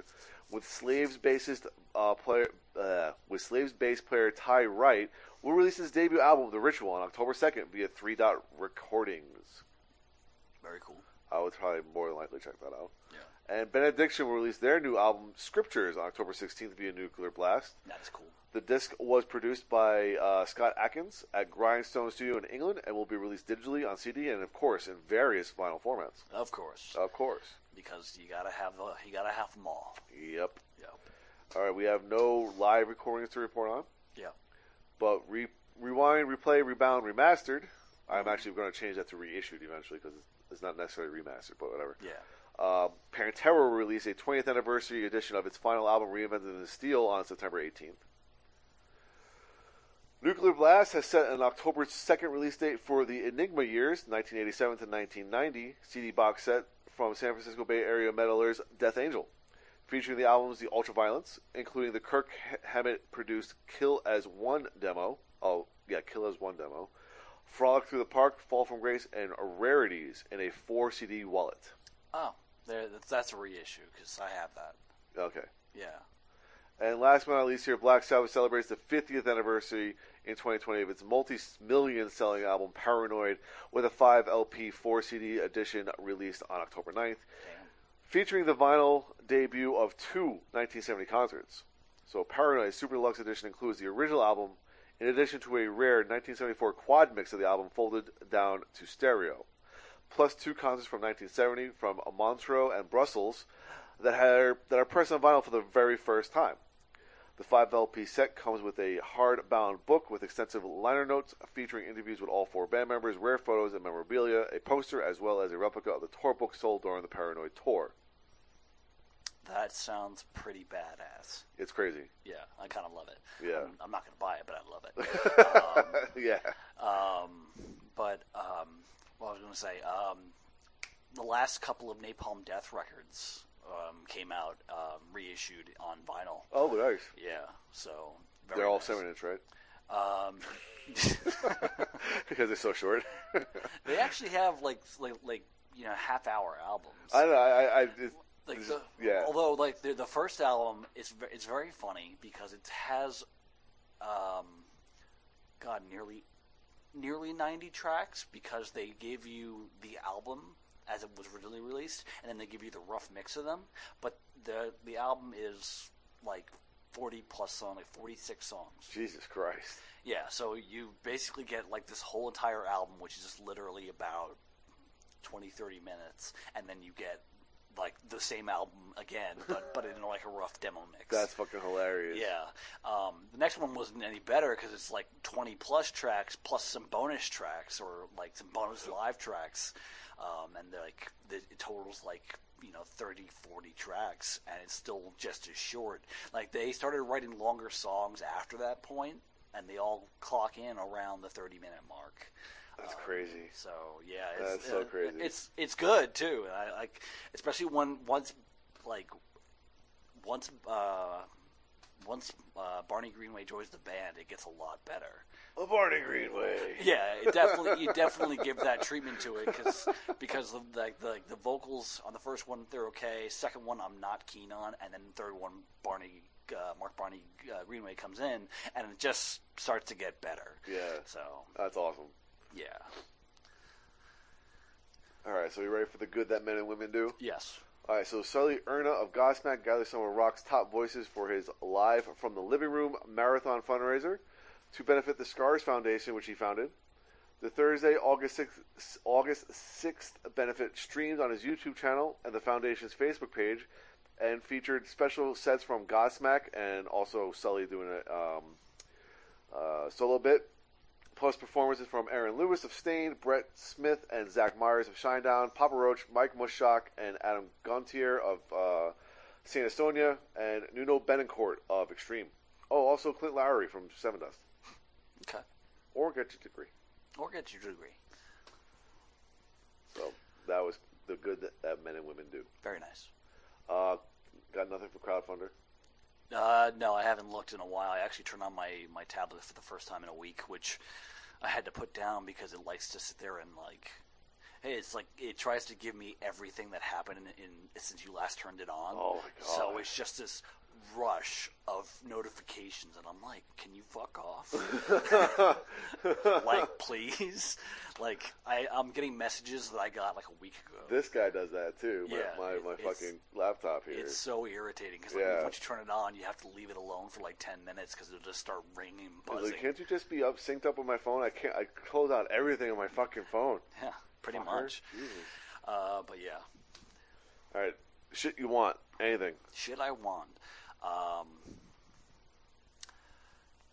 with Slaves bassist uh, player uh, with Slaves bass player Tai Wright, will release his debut album, The Ritual, on October second via Three Dot Recordings. Very cool. I would probably more than likely check that out. Yeah. And Benediction will release their new album, Scriptures, on October 16th via Nuclear Blast. That's cool. The disc was produced by uh, Scott Atkins at Grindstone Studio in England and will be released digitally on CD and, of course, in various vinyl formats. Of course, Of course. Because you gotta have the you gotta have them all. Yep. Yep. All right, we have no live recordings to report on, Yep. but re- Rewind, Replay, Rebound, Remastered. I'm actually going to change that to reissued eventually because it's not necessarily remastered, but whatever. Yeah. Um, Pantera will release a 20th anniversary edition of its final album, Reinventing the Steel, on September 18th. Nuclear Blast has set an October 2nd release date for the Enigma years, 1987 to 1990, CD box set from San Francisco Bay Area metalers Death Angel, featuring the albums The Ultraviolence, including the Kirk Hammett produced Kill as One demo. Oh, yeah, Kill as One demo. Frolic Through the Park, Fall from Grace, and Rarities in a 4 CD wallet. Oh, there. That's, that's a reissue because I have that. Okay. Yeah. And last but not least, here, Black Sabbath celebrates the 50th anniversary in 2020 of its multi-million selling album Paranoid with a 5 LP 4 CD edition released on October 9th, featuring the vinyl debut of two 1970 concerts. So Paranoid Super Deluxe Edition includes the original album in addition to a rare 1974 quad mix of the album folded down to stereo, plus two concerts from 1970 from Montreux and Brussels that are, that are pressed on vinyl for the very first time. The 5 LP set comes with a hardbound book with extensive liner notes featuring interviews with all four band members, rare photos and memorabilia, a poster, as well as a replica of the tour book sold during the Paranoid tour. That sounds pretty badass. It's crazy. Yeah, I kind of love it. Yeah. I'm, I'm not gonna buy it, but I love it. yeah. Um, but um, what I was going to say, um, the last couple of Napalm Death records um, came out um, reissued on vinyl. Oh, nice. Yeah, so very They're all nice. 7 inch, right? Um, because they're so short. they actually have like like like you know half hour albums. I know. I, I, like this- the, yeah. Although like the, the first album is it's very funny because it has, um, God, nearly nearly ninety tracks because they give you the album as it was originally released, and then they give you the rough mix of them. But the the album is like forty plus songs, like forty six songs. Jesus Christ. Yeah, so you basically get like this whole entire album, which is just literally about 20, 30 minutes, and then you get like the same album again, but but in like a rough demo mix. That's fucking hilarious. yeah. Um, the next one wasn't any better because it's like 20 plus tracks plus some bonus tracks or like some bonus live tracks, um, and they're like the, it totals like you know 30 40 tracks and it's still just as short like they started writing longer songs after that point and they all clock in around the 30 minute mark That's crazy. so yeah, it's, That's so uh, crazy. It's it's good too. I like, especially when once like once uh, once uh, Barney Greenway joins the band, it gets a lot better. The Barney Greenway. Yeah, it definitely you definitely give that treatment to it because because the, like the the vocals on the first one they're okay. Second one I'm not keen on, and then third one Barney. Uh, Mark Barney uh, Greenway comes in, and it just starts to get better. Yeah. So That's awesome. Yeah, All right, so you ready for the good that men and women do? yes, All right, so Sully Erna of Godsmack gathers some of Rock's top voices for his Live from the Living Room marathon fundraiser to benefit the Scars Foundation, which he founded. The Thursday, August 6th, August 6th benefit streamed on his YouTube channel and the foundation's Facebook page and featured special sets from Godsmack and also Sully doing a um, uh, solo bit, plus performances from Aaron Lewis of Staind, Brett Smith and Zach Myers of Shinedown, Papa Roach, Mike Mushok, and Adam Gontier of uh, Saint Asonia, and Nuno Bettencourt of Extreme. Oh, also Clint Lowery from Sevendust. okay, Or Get Your Degree. or get your degree. So that was the good that, that men and women do. Very nice. Uh, got nothing for crowdfunder. Uh, no, I haven't looked in a while. I actually turned on my, my tablet for the first time in a week, which I had to put down because it likes to sit there and like, hey, it's like it tries to give me everything that happened in, in since you last turned it on. Oh, my God. So it's just this rush of notifications, and I'm like, "Can you fuck off? like, please." Like, I I'm getting messages that I got like a week ago. This guy does that too. My Yeah, my, my fucking laptop here. It's so irritating because Yeah. once you turn it on, you have to leave it alone for like ten minutes because it'll just start ringing, buzzing. like, can't you just be up synced up with my phone? I can't. I close out everything on my fucking phone. yeah, pretty Fucker. much. Uh, but yeah, All right, shit you want anything? shit I want. Um,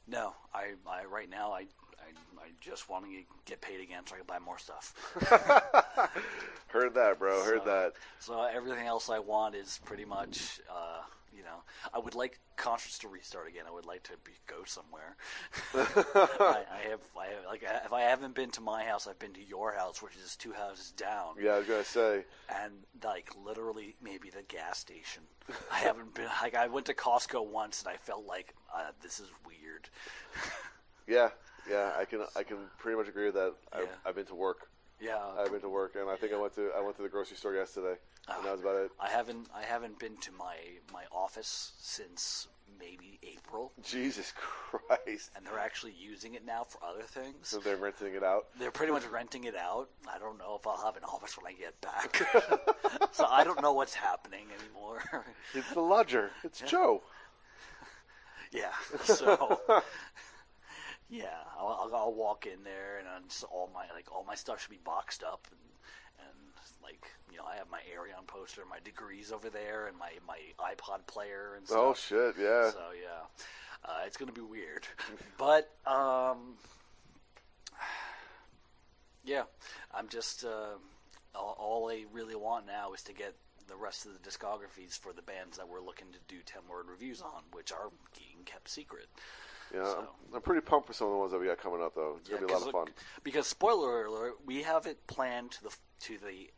no, I, I right now I, I I just want to get paid again so I can buy more stuff. Heard that, bro. Heard So- that. So everything else I want is pretty much, uh, you know, I would like Conscience to restart again. I would like to be, go somewhere. I, I have, I have, like, if I haven't been to my house, I've been to your house, which is two houses down, Yeah, I was gonna say. and like literally maybe the gas station. I haven't been. Like, I went to Costco once, and I felt like uh, this is weird. Yeah, yeah. I can I can pretty much agree with that. I've, Yeah. I've been to work. Yeah, I've been to work, and I think I went to I went to the grocery store yesterday, and that was about it. I haven't, I haven't been to my my office since maybe April, Jesus Christ! and they're actually using it now for other things. So they're renting it out. They're pretty much renting it out. I don't know if I'll have an office when I get back. so I don't know what's happening anymore. It's the lodger. It's Joe. yeah. So yeah, I'll, I'll, I'll walk in there and I'm just all my like all my stuff should be boxed up and and like you know I have my Ayreon poster, my degrees over there, and my my iPod player and stuff. Oh shit! Yeah. So yeah, uh, it's gonna be weird, but um, yeah, I'm just uh, all, all I really want now is to get the rest of the discographies for the bands that we're looking to do ten word reviews on, which are being kept secret. Yeah, So- I'm, I'm pretty pumped for some of the ones that we got coming up, though. It's gonna be a lot of fun. Because spoiler alert, we have it planned to the to the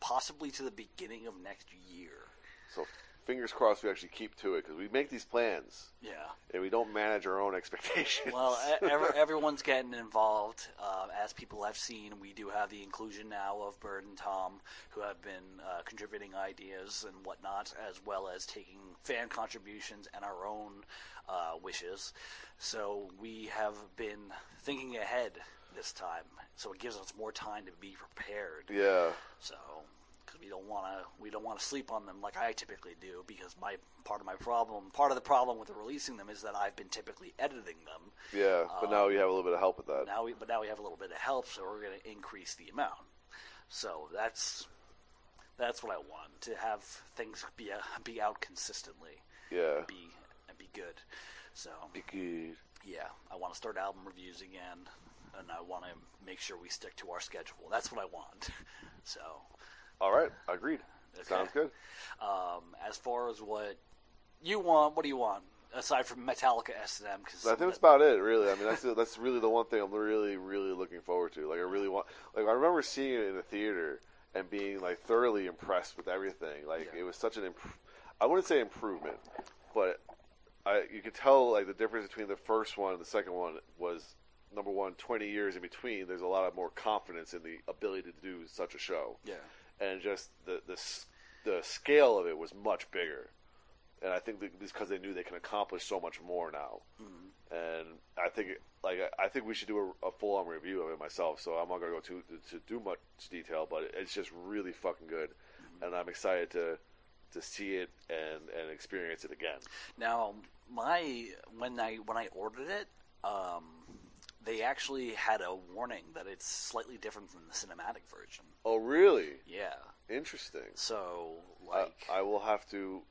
possibly to the beginning of next year. So fingers crossed we actually keep to it because we make these plans Yeah. and we don't manage our own expectations. Well, ev- everyone's getting involved. Uh, as people have seen, we do have the inclusion now of Bird and Tom, who have been uh, contributing ideas and whatnot, as well as taking fan contributions and our own uh, wishes. So we have been thinking ahead this time, so it gives us more time to be prepared. yeah, So, we don't want to, we don't want to sleep on them like I typically do. Because my part of my problem, part of the problem with releasing them is that I've been typically editing them. yeah. But now we have a little bit of help with that. Now we, but now we have a little bit of help, so we're going to increase the amount. So that's that's what I want to have things be uh, be out consistently, Yeah. be and be good. So Be good. yeah, I want to start album reviews again, and I want to make sure we stick to our schedule. That's what I want. So. All right, agreed. Okay. Sounds good. Um, as far as what you want, what do you want aside from Metallica S and M? Because I think that's about it, really. I mean, that's that's really the one thing I'm really, really looking forward to. Like, I really want. Like, I remember seeing it in the theater and being like thoroughly impressed with everything. Like, Yeah. it was such an. Imp- I wouldn't say improvement, but I you could tell like the difference between the first one and the second one was number one, 20 years in between. There's a lot of more confidence in the ability to do such a show. yeah, and just the the the scale of it was much bigger. And I think because they knew they can accomplish so much more now. And I think like I think we should do a, a full on review of it myself. So I'm not going to go too to do much detail, but it's just really fucking good, and I'm excited to to see it and and experience it again. Now, my when I when I ordered it, um, they actually had a warning that it's slightly different from the cinematic version. Oh, really? Yeah, Interesting. so I- like I, will have to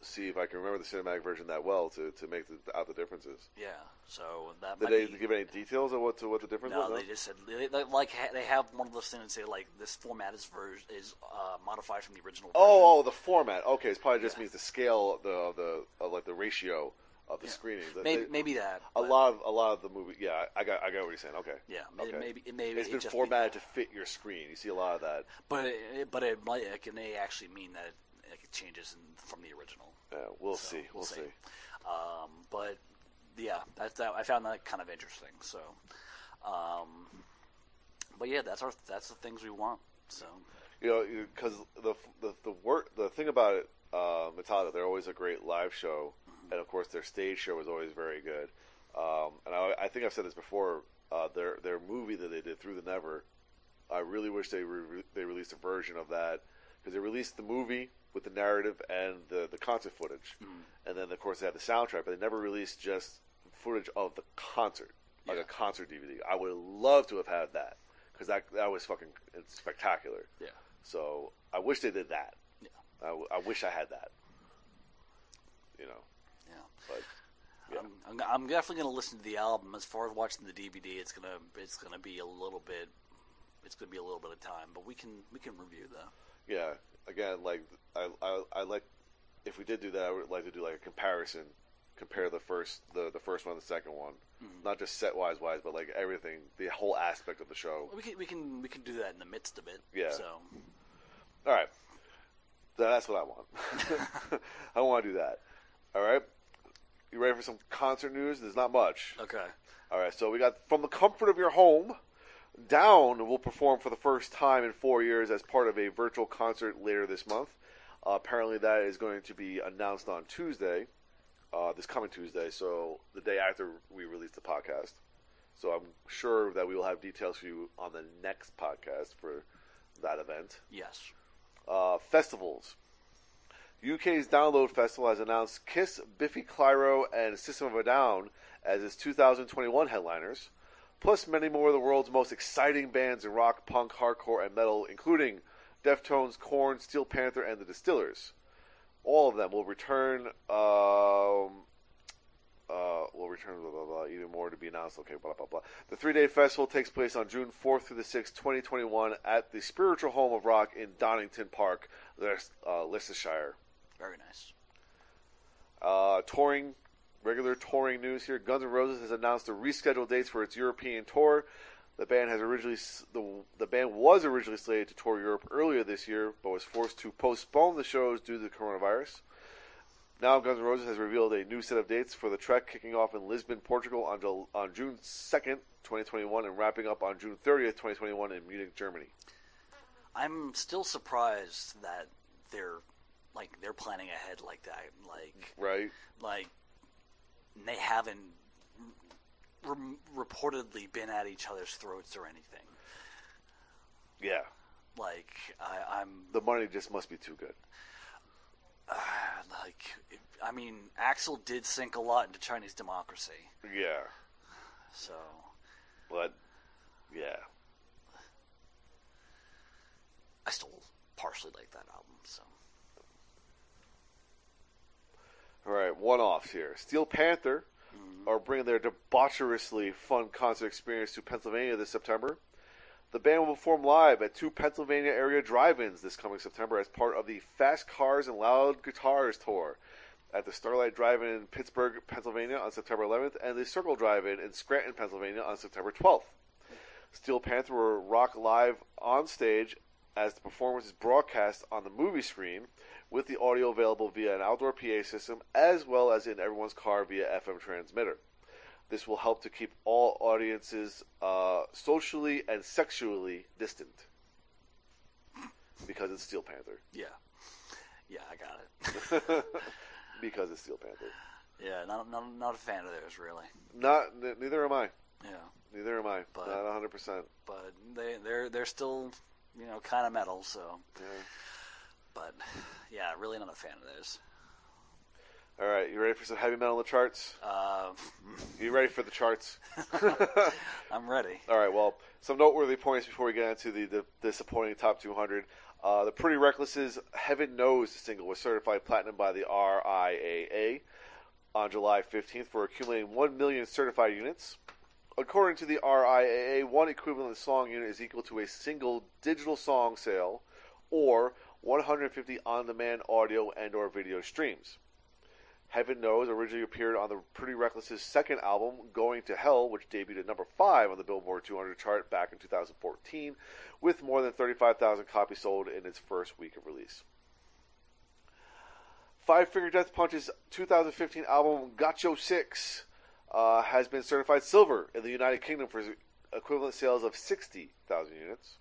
see if I can remember the cinematic version that well to, to make the, out the differences. yeah, so that Did they be, give any details of what to what the difference No, was? they just said they, they, like ha- they have one of those things that say like this format is ver- is uh, modified from the original. version. Oh, oh, the format. Okay, it probably just Yeah. means the scale, of the the like the ratio of the Yeah. screenings. That maybe, they- maybe that a lot of a lot of the movie. Yeah, I got I got what you're saying. Okay. Yeah, maybe Okay. maybe it maybe It's it been formatted to fit your screen. You see a lot of that. but it, but it might it may actually mean that it, it changes in, from the original. Yeah, we'll So, see. We'll, see. Um, but yeah, that's that. I found that kind of interesting. So, um, but yeah, that's our that's the things we want. So You know, because the the the work the thing about it uh, Metallica. They're always a great live show, and of course their stage show was always very good. Um, and I, I think I've said this before. Uh, their their movie that they did through the Never, I really wish they re- they released a version of that because they released the movie with the narrative and the the concert footage, and then of course they had the soundtrack, but they never released just footage of the concert, like Yeah. a concert DVD. I would love to have had that because that that was fucking it's spectacular. Yeah. So I wish they did that. Yeah. I, w- I wish I had that. You know. But yeah. I'm, I'm, definitely going to listen to the album. As far as watching the DVD, it's gonna it's gonna be a little bit it's gonna be a little bit of time, but we can we can review though. yeah. Again, like I, I I like if we did do that, I would like to do like a comparison, compare the first the the first one and the second one, mm-hmm. not just set wise wise, but like everything, the whole aspect of the show. We can we can we can do that in the midst of it. Yeah. So All right. That's what I want. I want to do that. All right. You ready for some concert news? There's not much. okay. All right. So we got from the comfort of your home. Down will perform for the first time in four years as part of a virtual concert later this month. Uh, apparently, that is going to be announced on Tuesday, uh, this coming Tuesday. So the day after we release the podcast. So I'm sure that we will have details for you on the next podcast for that event. Yes. Uh, festivals. UK's Download Festival has announced Kiss, Biffy Clyro, and System of a Down as its 2021 headliners, plus many more of the world's most exciting bands in rock, punk, hardcore, and metal, including Deftones, Korn, Steel Panther, and the Distillers. All of them will return. Um, uh, will return. Blah, blah, blah, even more to be announced. Okay, blah blah blah. The three-day festival takes place on June 4th through the 6th, 2021, at the spiritual home of rock in Donington Park, uh, Leicestershire. Very nice. Uh, touring, regular touring news here. Guns N' Roses has announced the rescheduled dates for its European tour. The band has originally the the band was originally slated to tour Europe earlier this year, but was forced to postpone the shows due to the coronavirus. Now, Guns N' Roses has revealed a new set of dates for the trek, kicking off in Lisbon, Portugal, on, Jul- on June second, 2021, and wrapping up on June thirtieth, 2021, in Munich, Germany. I'm still surprised that they're like they're planning ahead like that. Like Right? like they haven't re- reportedly been at each other's throats or anything. Yeah. Like I, I'm The money just must be too good. Uh, like I mean Axl did sink a lot into Chinese democracy, Yeah. so But yeah. I still partially like that album. So All right, one offs here. Steel Panther mm-hmm. are bringing their debaucherously fun concert experience to Pennsylvania this September. The band will perform live at two Pennsylvania area drive ins this coming September as part of the Fast Cars and Loud Guitars tour at the Starlight Drive In in Pittsburgh, Pennsylvania on September 11th and the Circle Drive In in Scranton, Pennsylvania on September 12th. Steel Panther will rock live on stage as the performance is broadcast on the movie screen with the audio available via an outdoor PA system as well as in everyone's car via FM transmitter. This will help to keep all audiences uh, socially and sexually distant because it's Steel Panther. yeah, yeah, I got it. because it's Steel Panther. yeah, not, not not a fan of theirs really. Not n- neither am I. Yeah, Neither am I. But- Not 100. percent but they they're they're still you know kind of metal. So, Yeah. But yeah, really not a fan of theirs. All right, you ready for some heavy metal on the charts? Uh, You ready for the charts? I'm ready. All right. Well, some noteworthy points before we get into the, the disappointing top 200. Uh, the Pretty Reckless's "Heaven Knows" single was certified platinum by the RIAA on July 15th for accumulating 1 million certified units. According to the RIAA, one equivalent song unit is equal to a single digital song sale or 150 on-demand audio and/or video streams. Heaven Knows originally appeared on the Pretty Reckless's second album, Going to Hell, which debuted at number 5 on the Billboard 200 chart back in 2014, with more than 35,000 copies sold in its first week of release. Five Finger Death Punch's 2015 album, Got Your Six, uh, has been certified silver in the United Kingdom for equivalent sales of 60,000 units.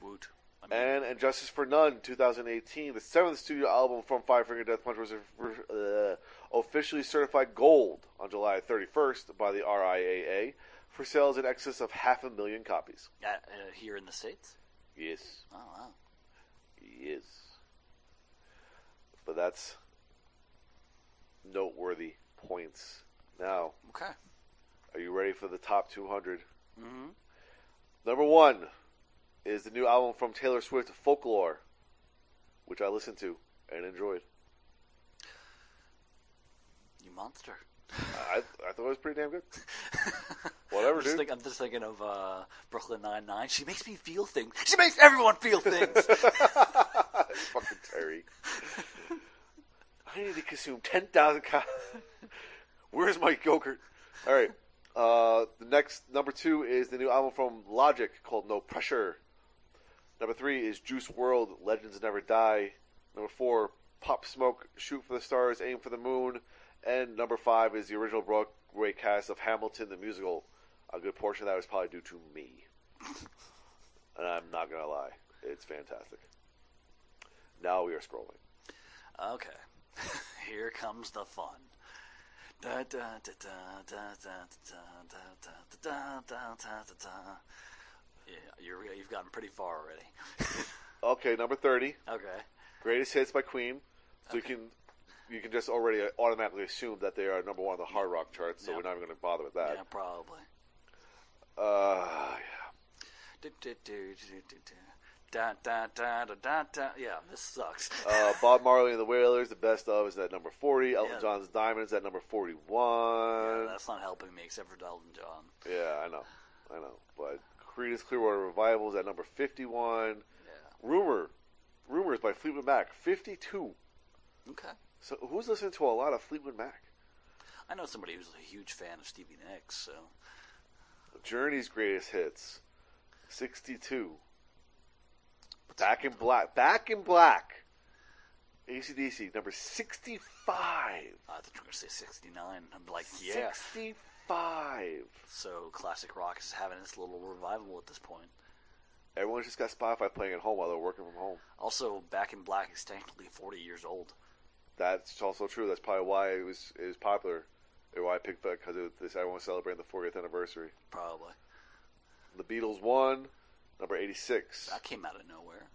Woot. And And Justice for None, 2018, the seventh studio album from Five Finger Death Punch, was uh, officially certified gold on July 31st by the RIAA for sales in excess of half a million copies. uh, uh, here in the states. Yes, Oh wow. yes. But that's noteworthy points. Now, Okay. are you ready for the top 200? Mm-hmm. Number one is the new album from Taylor Swift, Folklore, which I listened to and enjoyed. You monster. I, I thought it was pretty damn good. Whatever, I'm just, dude. think, I'm just thinking of uh, Brooklyn Nine Nine. She makes me feel things. She makes everyone feel things. Fucking Terry. I need to consume 10,000 calories. Where's my yogurt? All right. Uh, the next, number two, is the new album from Logic called No Pressure. Number three is Juice WRLD, Legends Never Die. Number four, Pop Smoke, Shoot for the Stars, Aim for the Moon. And number five is the original Broadway cast of Hamilton the musical. A good portion of that was probably due to me. and I'm not going to lie, it's fantastic. Now we are scrolling. okay. Here comes the fun. Da, da, da, da, da, da, da, da, da, da, da, da, da, da. Yeah, you're, you've gotten pretty far already. Okay, number 30, Okay. Greatest Hits by Queen. So you can you can just already automatically assume that they are number one on the hard rock charts, so Yeah. we're not even going to bother with that. Yeah, probably. Uh, yeah. Do, do, do, do, do, do. Da, da, da, da, da, da. Yeah, this sucks. Uh, Bob Marley and the Wailers, the best of, is at number 40. Elton Yeah. John's Diamonds at number 41. yeah, that's not helping me except for Elton John. Yeah, I know. I know. Creedence Clearwater Revival is at number 51. Yeah. Rumor. Rumors by Fleetwood Mac, 52. Okay. So who's listening to a lot of Fleetwood Mac? I know somebody who's a huge fan of Stevie Nicks, so Journey's greatest hits, 62. Back in Black. Back in Black. ACDC, number 65. I thought you were going to say 69. I'm like, yeah. 65. So classic rock is having its little revival at this point. Everyone's just got Spotify playing at home while they're working from home. Also, Back in Black is technically 40 years old. That's also true. That's probably why it was it was popular. Or why I picked that because everyone was celebrating the 40th anniversary. Probably. The Beatles won, number 86. That came out of nowhere.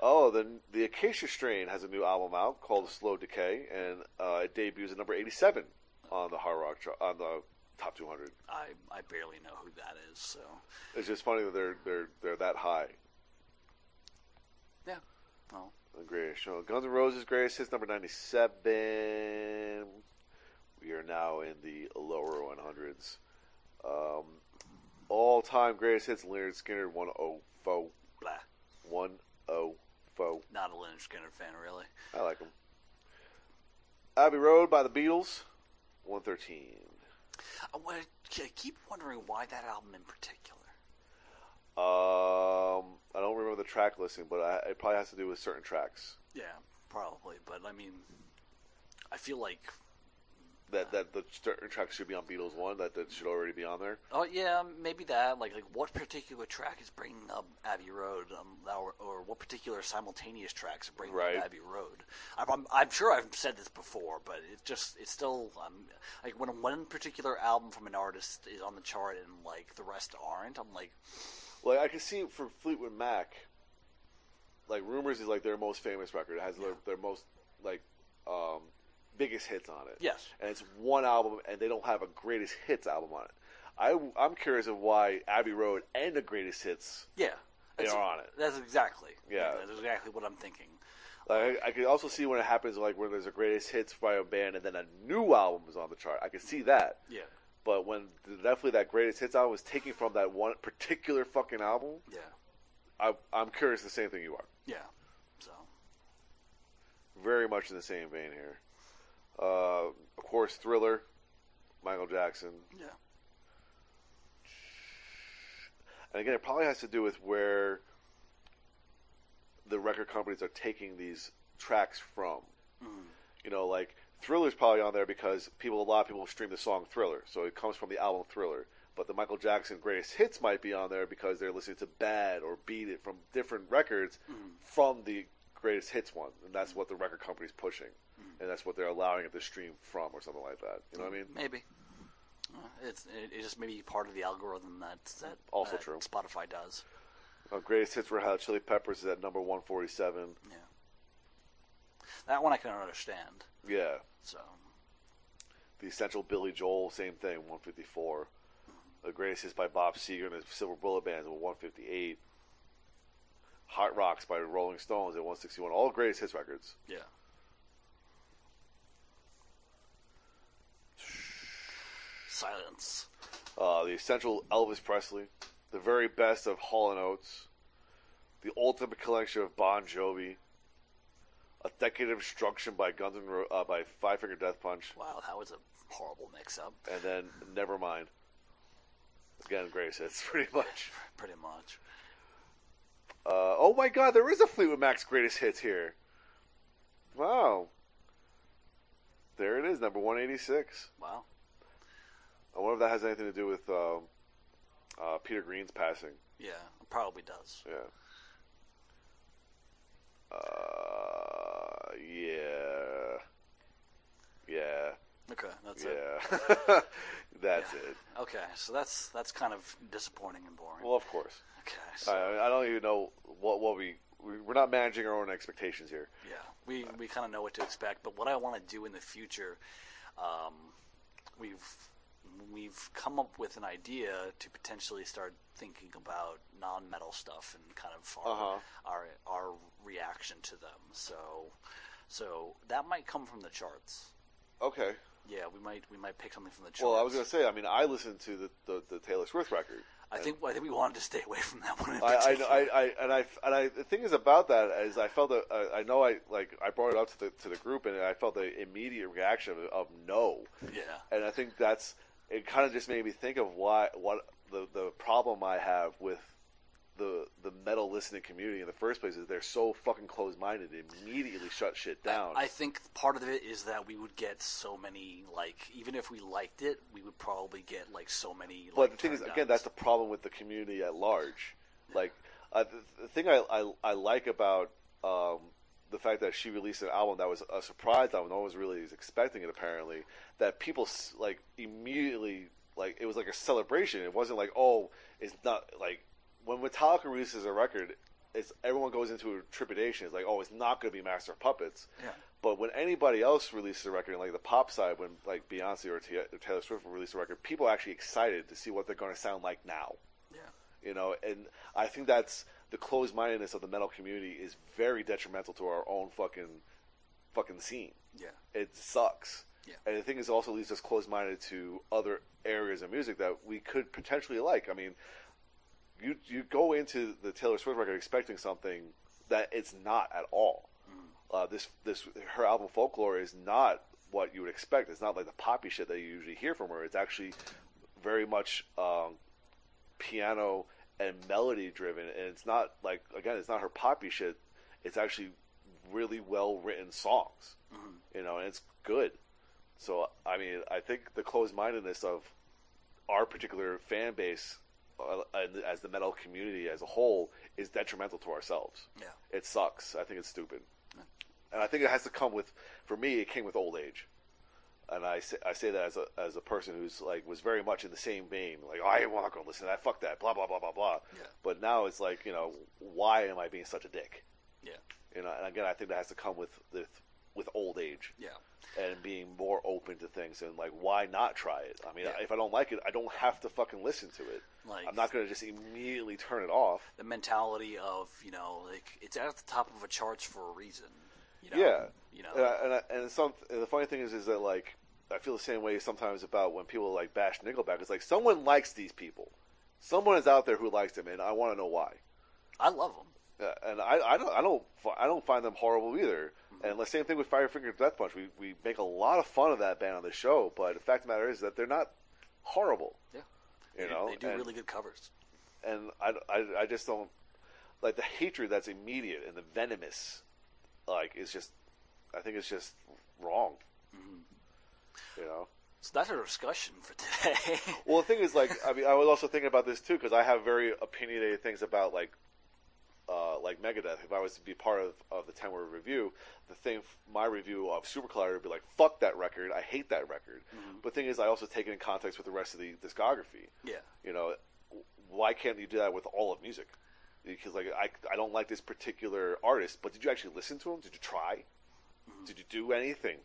Oh, the the Acacia Strain has a new album out called Slow Decay, and uh, it debuts at number 87 on the hard rock chart, on the top 200. I, I barely know who that is, so. It's just funny that they're they're they're that high. Yeah. Well, The greatest show. Guns N' Roses greatest hits number 97. We are now in the lower 100s. Um, all time greatest hits Lynyrd Skynyrd 104. blah. 104. Not a Lynyrd Skynyrd fan, really. I like them. Abbey Road by the Beatles 113. I, I keep wondering why that album in particular. Um, I don't remember the track listing, but I, it probably has to do with certain tracks Yeah, probably. But, I mean, I feel like that that the tracks should be on Beatles one that that should already be on there. Oh yeah, maybe that. Like, like what particular track is bringing up Abbey Road, um, or, or what particular simultaneous tracks are bringing Right. up Abbey Road? I'm, I'm, I'm sure I've said this before, but it just it's still um, like when one particular album from an artist is on the chart and like the rest aren't. I'm like, Like I can see for Fleetwood Mac, like Rumors is like their most famous record. It has their, their most like um, biggest hits on it. Yes. and it's one album, and they don't have a greatest hits album on it. I I'm curious of why Abbey Road and the greatest hits. yeah, They are on it. That's exactly. Yeah. that's exactly what I'm thinking. Like I, I could also see when it happens, like when there's a greatest hits by a band, and then a new album is on the chart. I can see that. Yeah, But when definitely that greatest hits album was taken from that one particular fucking album, yeah, I, I'm curious the same thing you are. yeah. So Very much in the same vein here. Uh, of course, Thriller, Michael Jackson. yeah, And again, it probably has to do with where the record companies are taking these tracks from. Mm-hmm. You know, like Thriller's probably on there because people, a lot of people stream the song Thriller, so it comes from the album Thriller. but the Michael Jackson greatest hits might be on there because they're listening to Bad or Beat It from different records mm-hmm. from the greatest hits one, and that's mm-hmm. what the record company's pushing, and that's what they're allowing it to stream from or something like that. You know what I mean? Maybe. Uh, It's it, just maybe part of the algorithm that that Also that true. Spotify does. Uh, greatest hits Red Hot Chili Peppers is at number one forty seven. Yeah. That one I can understand. Yeah, So the essential Billy Joel, same thing, one fifty four. The greatest hits by Bob Seger and the Silver Bullet Bands at one fifty eight. Hot Rocks by Rolling Stones at one sixty one. All greatest hits records. yeah. Silence. uh, the essential Elvis Presley, the very best of Hall and Oates, the ultimate collection of Bon Jovi, a decade of destruction by Guns N' Ro- uh, by Five Finger Death Punch, Wow, that was a horrible mix-up. and then Nevermind. Again, greatest hits, pretty much. Pretty much. Uh, oh my God, there is a Fleetwood Mac's greatest hits here. Wow. There it is, number one eighty six. Wow. I wonder if that has anything to do with um, uh, Peter Green's passing. Yeah, it probably does. Yeah. Uh, yeah. Yeah. Okay, that's it. Yeah. That's Yeah. it. Okay, so that's that's kind of disappointing and boring. Well, of course. okay, so I, I don't even know what what we we- we're not managing our own expectations here. yeah, we we kind of know what to expect. But what I want to do in the future, um, we've we've come up with an idea to potentially start thinking about non-metal stuff and kind of our Uh-huh. our, our reaction to them. So so that might come from the charts. Okay. Yeah, we might we might pick something from the charts. Well, I was going to say. I mean, I listened to the, the, the Taylor Swift record. I think I think we wanted to stay away from that one. In I, I. I, I, and I, and I, the thing is about that is I felt that I, I know I like I brought it up to the to the group and I felt the immediate reaction of, of no, yeah. and I think that's it. Kind of just made me think of why what the the problem I have with the the metal listening community in the first place is they're so fucking closed minded. They immediately shut shit down. I think part of it is that we would get so many like even if we liked it, we would probably get like so many. But the thing is, again, that's the problem with the community at large. Like, uh, the, the thing I, I, I like about um, the fact that she released an album that was a surprise album, no one was really expecting it. Apparently, that people like immediately like it was like a celebration. It wasn't like oh, it's not like when Metallica releases a record, it's everyone goes into a trepidation. It's like oh, it's not going to be Master of Puppets. Yeah. But when anybody else releases a record, like the pop side, when like Beyonce or Taylor Swift release a record, people are actually excited to see what they're going to sound like now. yeah. You know, and I think that's the closed mindedness of the metal community is very detrimental to our own fucking fucking scene. Yeah. It sucks. Yeah. And the thing is, also leaves us closed minded to other areas of music that we could potentially like. I mean, you you go into the Taylor Swift record expecting something that it's not at all. Uh, this this her album Folklore is not what you would expect. It's not like the poppy shit that you usually hear from her. It's actually very much um, piano and melody driven, and it's not like again, it's not her poppy shit. It's actually really well written songs, you know, and it's good. So I mean, I think the closed mindedness of our particular fan base, uh, as the metal community as a whole, is detrimental to ourselves. Yeah. It sucks. I think it's stupid, and I think it has to come with. For me, it came with old age, and I say, I say that as a as a person who's like was very much in the same vein. Like "Oh, I want to go listen to that. Fuck that. Blah blah blah blah blah. Yeah. But now it's like you know, why am I being such a dick? Yeah. You know, and again, I think that has to come with with with old age Yeah. and being more open to things and like why not try it? I mean, Yeah. if I don't like it, I don't have to fucking listen to it. Like- I'm not going to just immediately turn it off. The mentality of you know like it's at the top of a charts for a reason. You know? Yeah, You know. and I, and, I, and some and the funny thing is, is that like I feel the same way sometimes about when people like bash Nickelback. It's like someone likes these people, someone is out there who likes them, and I want to know why. I love them. Uh, and I, I don't, I don't, I don't find them horrible either. Mm-hmm. And the same thing with Five Finger Death Punch. We we make a lot of fun of that band on the show, but the fact of the matter is that they're not horrible. Yeah. You They- know, they do and, really good covers. and I, I, I just don't like the hatred that's immediate and the venomous, like is just, I think it's just wrong. Mm-hmm. You know, So that's our discussion for today. Well, the thing is, like, I mean, I was also thinking about this too because I have very opinionated things about like, uh, like Megadeth. If I was to be part of, of the ten word review, the thing, my review of Super Collider would be like, "Fuck that record! I hate that record." But the thing is, I also take it in context with the rest of the discography. yeah. You know, why can't you do that with all of music? Because like, I I don't like this particular artist, but did you actually listen to him? Did you try? Did you do anything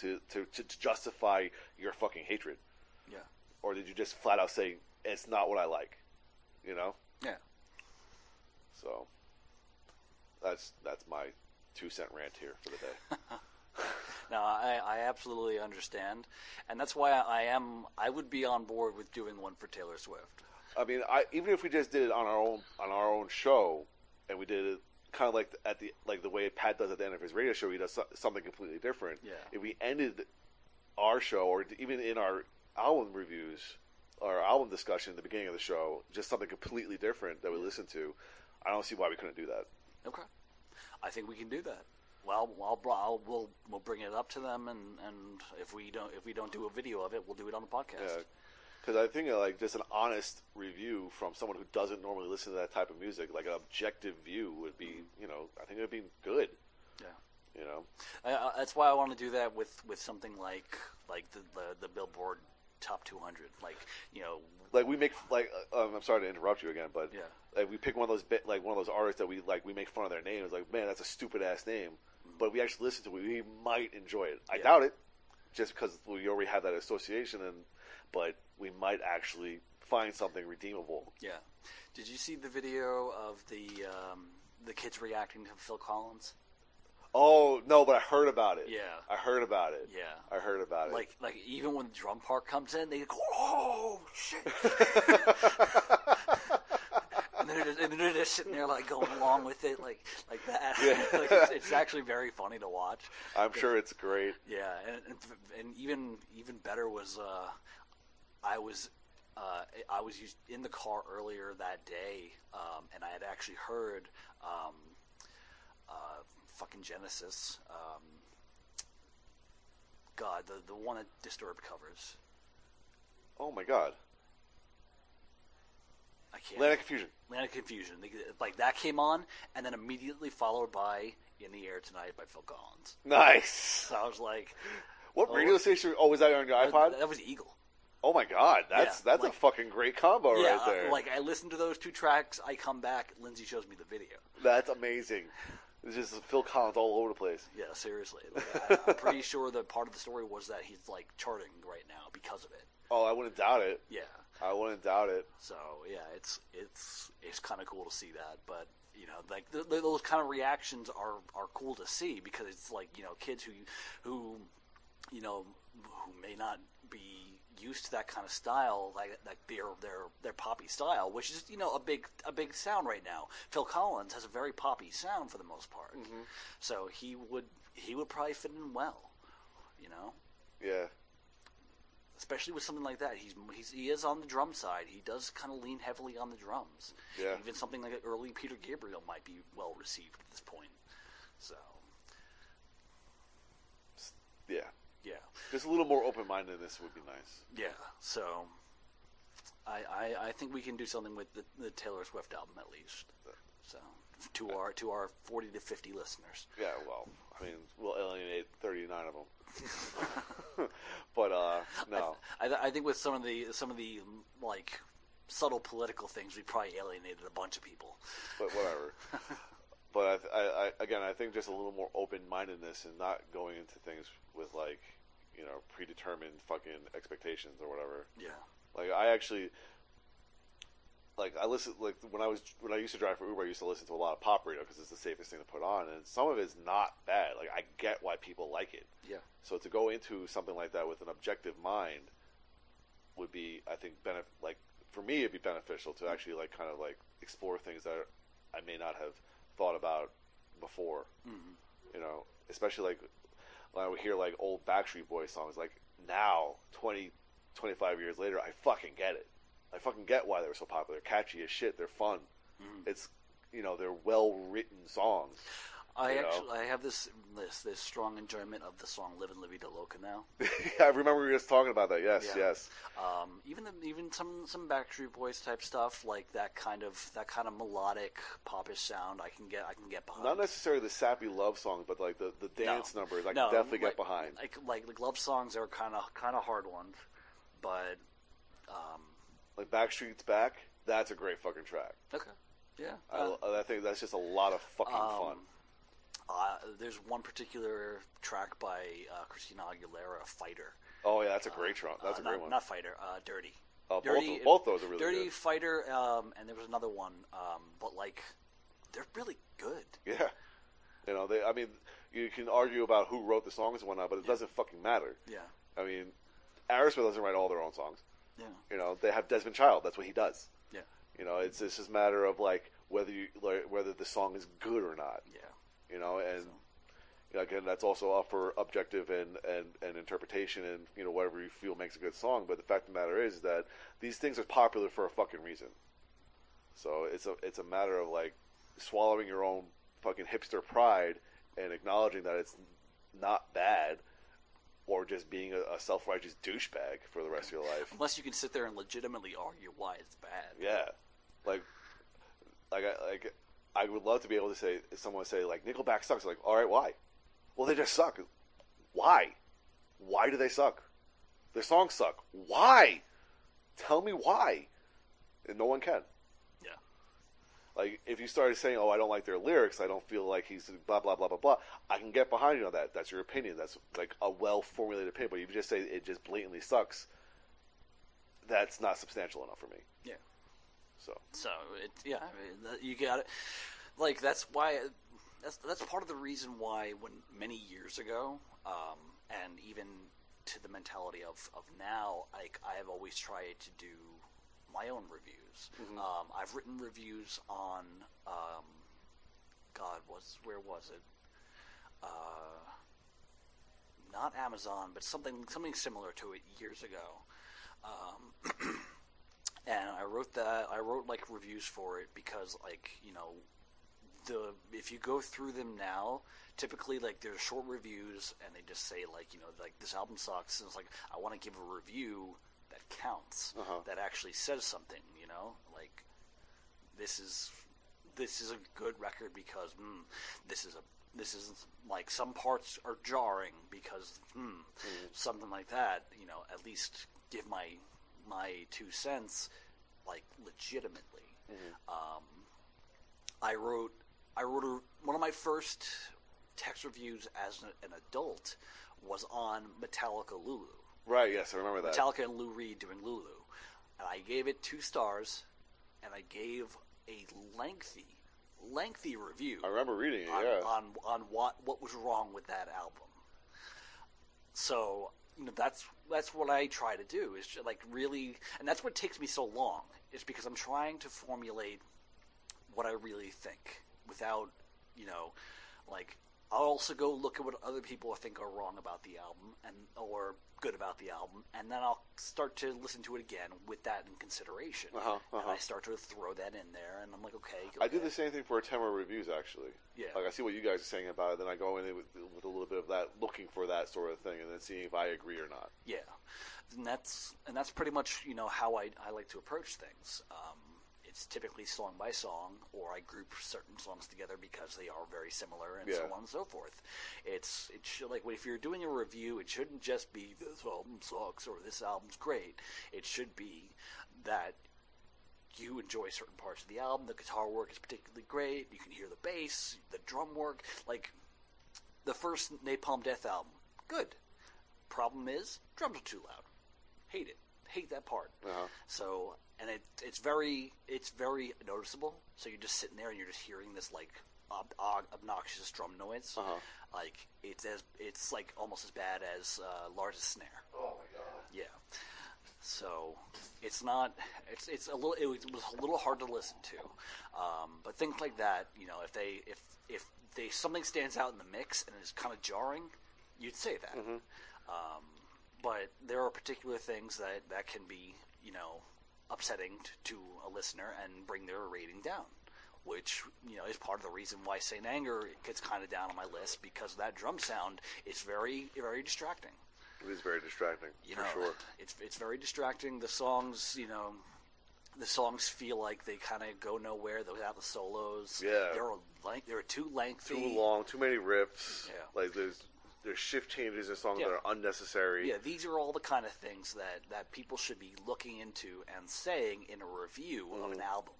to, to, to, justify your fucking hatred? Yeah. or did you just flat out say it's not what I like? You know, Yeah. so that's that's my two cent rant here for the day. No, I, I absolutely understand, and that's why I am. I would be on board with doing one for Taylor Swift. I mean, I even if we just did it on our own on our own show, and we did it kind of like at the like the way Pat does at the end of his radio show, he does so- something completely different. Yeah. If we ended our show, or even in our album reviews, our album discussion at the beginning of the show, just something completely different that we listen to, I don't see why we couldn't do that. Okay, I think we can do that. Well, I'll, I'll we'll we'll bring it up to them, and, and if we don't if we don't do a video of it, we'll do it on the podcast. Because I think like just an honest review from someone who doesn't normally listen to that type of music, like an objective view, would be you know I think it would be good. Yeah. You know, I, I, that's why I want to do that with, with something like like the, the the Billboard Top 200. Like you know, like we make like uh, um, I'm sorry to interrupt you again, but Yeah. like we pick one of those like one of those artists that we like we make fun of their name it's like man that's a stupid ass name, but we actually listen to it, we might enjoy it. I Yeah. doubt it, just because we already have that association, and but we might actually find something redeemable. yeah. Did you see the video of the um, the kids reacting to Phil Collins? Oh no, but I heard about it. Yeah. I heard about it. Yeah. I heard about it. Like like even when the drum part comes in, they go, "Oh shit!" and they're just, and they're just sitting there like going along with it, like like that. Yeah. like, it's, it's actually very funny to watch. I'm sure it's great. Yeah, and and, and even even better was uh, I was uh, I was used in the car earlier that day, um, and I had actually heard um, uh, fucking Genesis. Um, God, the the one that Disturbed covers. Oh my god, I can't. Land of Confusion. Land of Confusion. Like that came on, and then immediately followed by "In the Air Tonight" by Phil Collins. Nice. So I was like, What Oh. radio station? Oh, was that on your iPod? that, that was Eagle. Oh my god, that's Yeah, that's like- a fucking great combo yeah, right there. like I listened to those two tracks. I come back. Lindsay shows me the video. that's amazing. It's just Phil Collins all over the place. Yeah, seriously. Like, I, I'm pretty sure that part of the story was that he's like charting right now because of it. Oh, I wouldn't doubt it. Yeah. I wouldn't doubt it. So yeah, it's it's it's kind of cool to see that. But you know, like th- th- those kind of reactions are are cool to see because it's like you know kids who who you know who may not be used to that kind of style, like like their their their poppy style, which is you know a big a big sound right now. Phil Collins has a very poppy sound for the most part, mm-hmm. so he would he would probably fit in well, you know Yeah. especially with something like that. He's, he's he is on the drum side. He does kind of lean heavily on the drums. Yeah. Even something like early Peter Gabriel might be well received at this point. So Yeah. Yeah, Just a little more open mindedness would be nice. yeah. So I, I I think we can do something with the, the Taylor Swift album at least. So to our to our forty to fifty listeners. Yeah, well, I mean, we'll alienate 39 of them. but, uh, no. I, I think with some of the some of the like subtle political things, we probably alienated a bunch of people. but whatever. but I, I, I, again, I think just a little more open mindedness and not going into things with like, you know, predetermined fucking expectations or whatever. Yeah. Like I actually, like I listen like when I was when I used to drive for Uber, I used to listen to a lot of pop radio because it's the safest thing to put on, and some of it's not bad. Like I get why people like it. Yeah. So to go into something like that with an objective mind would be, I think, benef- like for me, it'd be beneficial to actually like kind of like explore things that I may not have thought about before. Mm-hmm. You know, especially like when I would hear like old Backstreet Boys songs. Like now, 20, 25 years later, I fucking get it. I fucking get why they were so popular. Catchy as shit. They're fun. Mm-hmm. It's you know they're well written songs. I you know? actually I have this this this strong enjoyment of the song "Livin' La Vida Loca" now. I remember we were just talking about that. Yes, Yeah. yes. Um, even the, even some some Backstreet Boys type stuff, like that kind of that kind of melodic popish sound, I can get I can get behind. Not necessarily the sappy love songs, but like the, the dance No. numbers, I No, can definitely like, get behind. Like like like love songs are kind of kind of hard ones, but um, Like Backstreet's Back, that's a great fucking track. okay, yeah. I, uh, I think that's just a lot of fucking Um, fun. Uh, there's one particular track by uh, Christina Aguilera, "Fighter." Oh yeah, that's a great track. That's Uh, a great not, one. Not "Fighter," uh, "Dirty." Oh, both Dirty, of- both those are really Dirty good. Fighter, um, and there was another one, um, but like they're really good. Yeah. You know, they. I mean, you can argue about who wrote the songs and whatnot, but it doesn't fucking matter. Yeah, I mean, Aerosmith doesn't write all their own songs. yeah, You know, they have Desmond Child. That's what he does. yeah, You know, it's it's just a matter of like whether you like, whether the song is good or not. yeah. You know, and you know, again, that's also up for objective and, and, and interpretation and you know whatever you feel makes a good song. But the fact of the matter is that these things are popular for a fucking reason. So it's a it's a matter of like swallowing your own fucking hipster pride and acknowledging that it's not bad, or just being a, a self righteous douchebag for the rest of your life. Unless you can sit there and legitimately argue why it's bad. Yeah, like, like, I, like, I would love to be able to say, someone say like Nickelback sucks. Like, all right, why? Well, they just suck. Why? Why do they suck? Their songs suck. Why? Tell me why. And no one can. Yeah, Like, if you started saying, "Oh, I don't like their lyrics. I don't feel like he's blah blah blah blah blah," I can get behind you on that. That's your opinion. That's like a well formulated opinion. But if you just say it just blatantly sucks, that's not substantial enough for me. yeah. So. So it, yeah, I mean, you got it. Like that's why that's that's part of the reason why when many years ago, um, and even to the mentality of of now, like I have always tried to do my own reviews. Um, I've written reviews on, um, God, was where was it? Uh, not Amazon, but something something similar to it years ago. Um, and I wrote that I wrote like reviews for it because like you know the if you go through them now typically like they're short reviews and they just say like you know like this album sucks. And it's like I want to give a review that counts Uh-huh. that actually says something you know? Like this is this is a good record because mm, this is a this is like some parts are jarring because hmm, something like that you know at least give my my two cents like legitimately um, I wrote I wrote a, one of my first text reviews as an, an adult was on Metallica Lulu Right. Yes, I remember that. Metallica and Lou Reed doing Lulu, and I gave it two stars, and I gave a lengthy, lengthy review I remember reading it. on, Yeah. on on what what was wrong with that album. So you know that's that's what I try to do is like really, and that's what takes me so long is because I'm trying to formulate what I really think without you know like I'll also go look at what other people think are wrong about the album and or good about the album, and then I'll start to listen to it again with that in consideration. Uh-huh, And uh-huh. I start to throw that in there, and I'm like, okay, I do the same thing for Etemera reviews, actually. Yeah. Like I see what you guys are saying about it, then I go in with, with a little bit of that, looking for that sort of thing, and then seeing if I agree or not. Yeah, and that's and that's pretty much you know how I I like to approach things. Um, it's typically song by song, or I group certain songs together because they are very similar, and so on and so forth. It's it should like if you're doing a review, it shouldn't just be this album sucks or this album's great. It should be that you enjoy certain parts of the album. The guitar work is particularly great. You can hear the bass, the drum work. Like the first Napalm Death album, good. Problem is, drums are too loud. Hate it. Hate that part. Uh-huh. So, and it it's very it's very noticeable. So you're just sitting there and you're just hearing this like ob- ob- obnoxious drum noise. Uh-huh. Like it's as it's like almost as bad as uh, Lars' snare. Oh my god. Yeah. So it's not. It's it's a little. It was, it was a little hard to listen to. Um, but things like that, you know, if they if if they something stands out in the mix and is kind of jarring, you'd say that. Um, but there are particular things that that can be, you know, upsetting t- to a listener and bring their rating down. which you know is part of the reason why Saint Anger gets kind of down on my list because that drum sound is very very distracting. It is very distracting, You for know, sure. it's it's very distracting. The songs, you know, the songs feel like they kind of go nowhere without the solos. Yeah. they're like they're too lengthy. Too long, too many riffs. Yeah. Like there's there's shift changes in songs Yeah. that are unnecessary. Yeah, these are all the kind of things that, that people should be looking into and saying in a review of Mm-hmm. an album.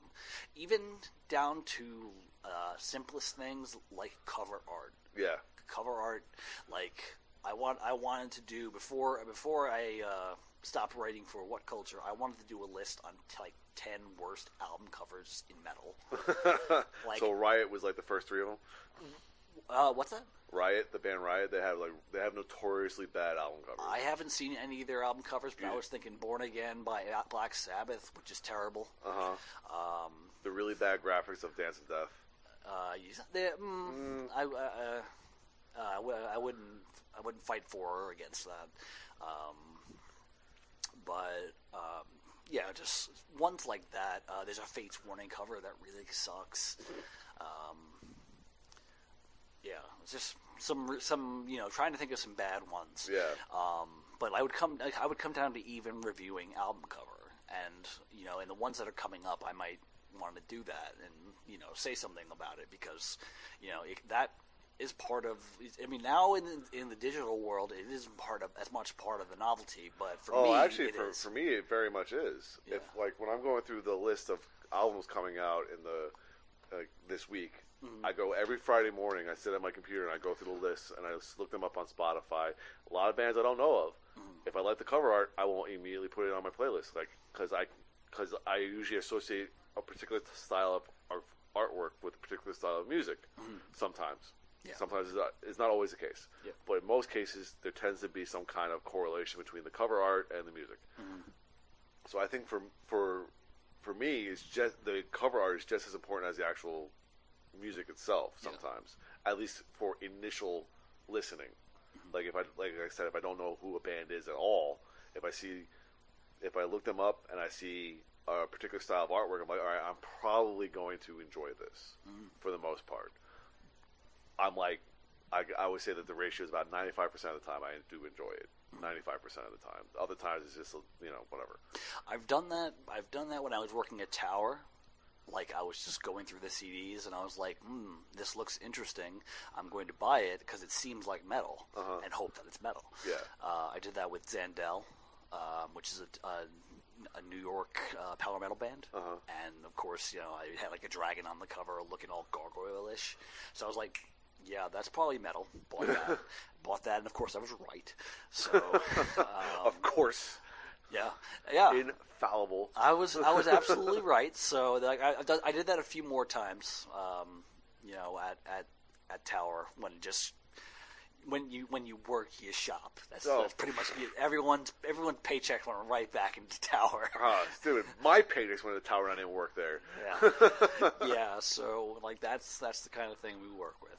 Even down to uh, simplest things like cover art. Yeah. Cover art, like I want, I wanted to do before before I uh, stopped writing for WhatCulture. I wanted to do a list on like ten worst album covers in metal. Like- so Riot was like the first three of them. Uh, what's that? Riot, the band Riot, they have like they have notoriously bad album covers. I haven't seen any of their album covers, but I was thinking Born Again by Black Sabbath, which is terrible. Uh huh. Um, The really bad graphics of Dance of Death. Uh, you, they, mm, I, uh, uh, I w- I wouldn't, I wouldn't fight for or against that. Um, but um, yeah, just ones like that. Uh, there's a Fates Warning cover that really sucks. Um, yeah, it's just some, some, you know, trying to think of some bad ones. Yeah. Um, but I would come, I would come down to even reviewing album cover, and you know, and the ones that are coming up, I might want to do that and you know say something about it because you know it, that is part of. I mean, now in in the digital world, it isn't part of as much part of the novelty, but for oh, me, actually, for is. for me, it very much is. Yeah. If like when I'm going through the list of albums coming out in the uh, this week, Mm-hmm. I go every Friday morning. I sit at my computer and I go through the list and I just look them up on Spotify. A lot of bands I don't know of. Mm-hmm. If I like the cover art, I won't immediately put it on my playlist, like because I because I usually associate a particular style of, of artwork with a particular style of music. Sometimes. Mm-hmm. Yeah. Sometimes it's not, it's not always the case. Yeah. But in most cases, there tends to be some kind of correlation between the cover art and the music. So I think for for for me, it's just the cover art is just as important as the actual music itself. Yeah. Sometimes, at least for initial listening. Mm-hmm. Like if I like I said, if I don't know who a band is at all, if I see, if I look them up and I see a particular style of artwork, I'm like, all right, I'm probably going to enjoy this mm-hmm. for the most part. I'm like, I, I would say that the ratio is about 95% of the time I do enjoy it. Mm-hmm. 95% of the time. Other times it's just, you know, whatever. I've done that. I've done that when I was working at Tower. Like I was just going through the CDs and I was like, "Hmm, this looks interesting. I'm going to buy it because it seems like metal, Uh-huh. and hope that it's metal." Yeah. Uh, I did that with Zandelle, um, which is a, a, a New York uh, power metal band, Uh-huh. and of course, you know, I had like a dragon on the cover, looking all gargoyle-ish. So I was like, "Yeah, that's probably metal." Bought that. Bought that, and of course, I was right. So, um, of course. Yeah, yeah. Infallible. I was I was absolutely right. So like, I, I did that a few more times. Um, you know, at, at at Tower when just when you when you work you shop. That's, Oh. that's pretty much everyone's everyone's paycheck went right back into Tower. Ah, dude, my paychecks went to tower and I didn't work there. Yeah, yeah. So like that's that's the kind of thing we work with.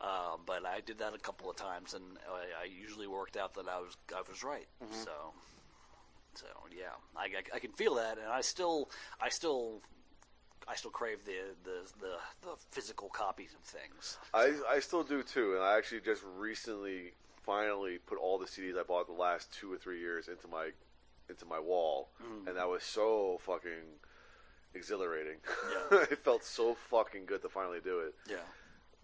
Um, but I did that a couple of times, and I, I usually worked out that I was I was right. So so yeah, I, I, I can feel that, and I still I still I still crave the the, the, the physical copies of things. I, I still do too, and I actually just recently finally put all the CDs I bought the last two or three years into my into my wall, and that was so fucking exhilarating. Yeah. it felt so fucking good to finally do it. Yeah,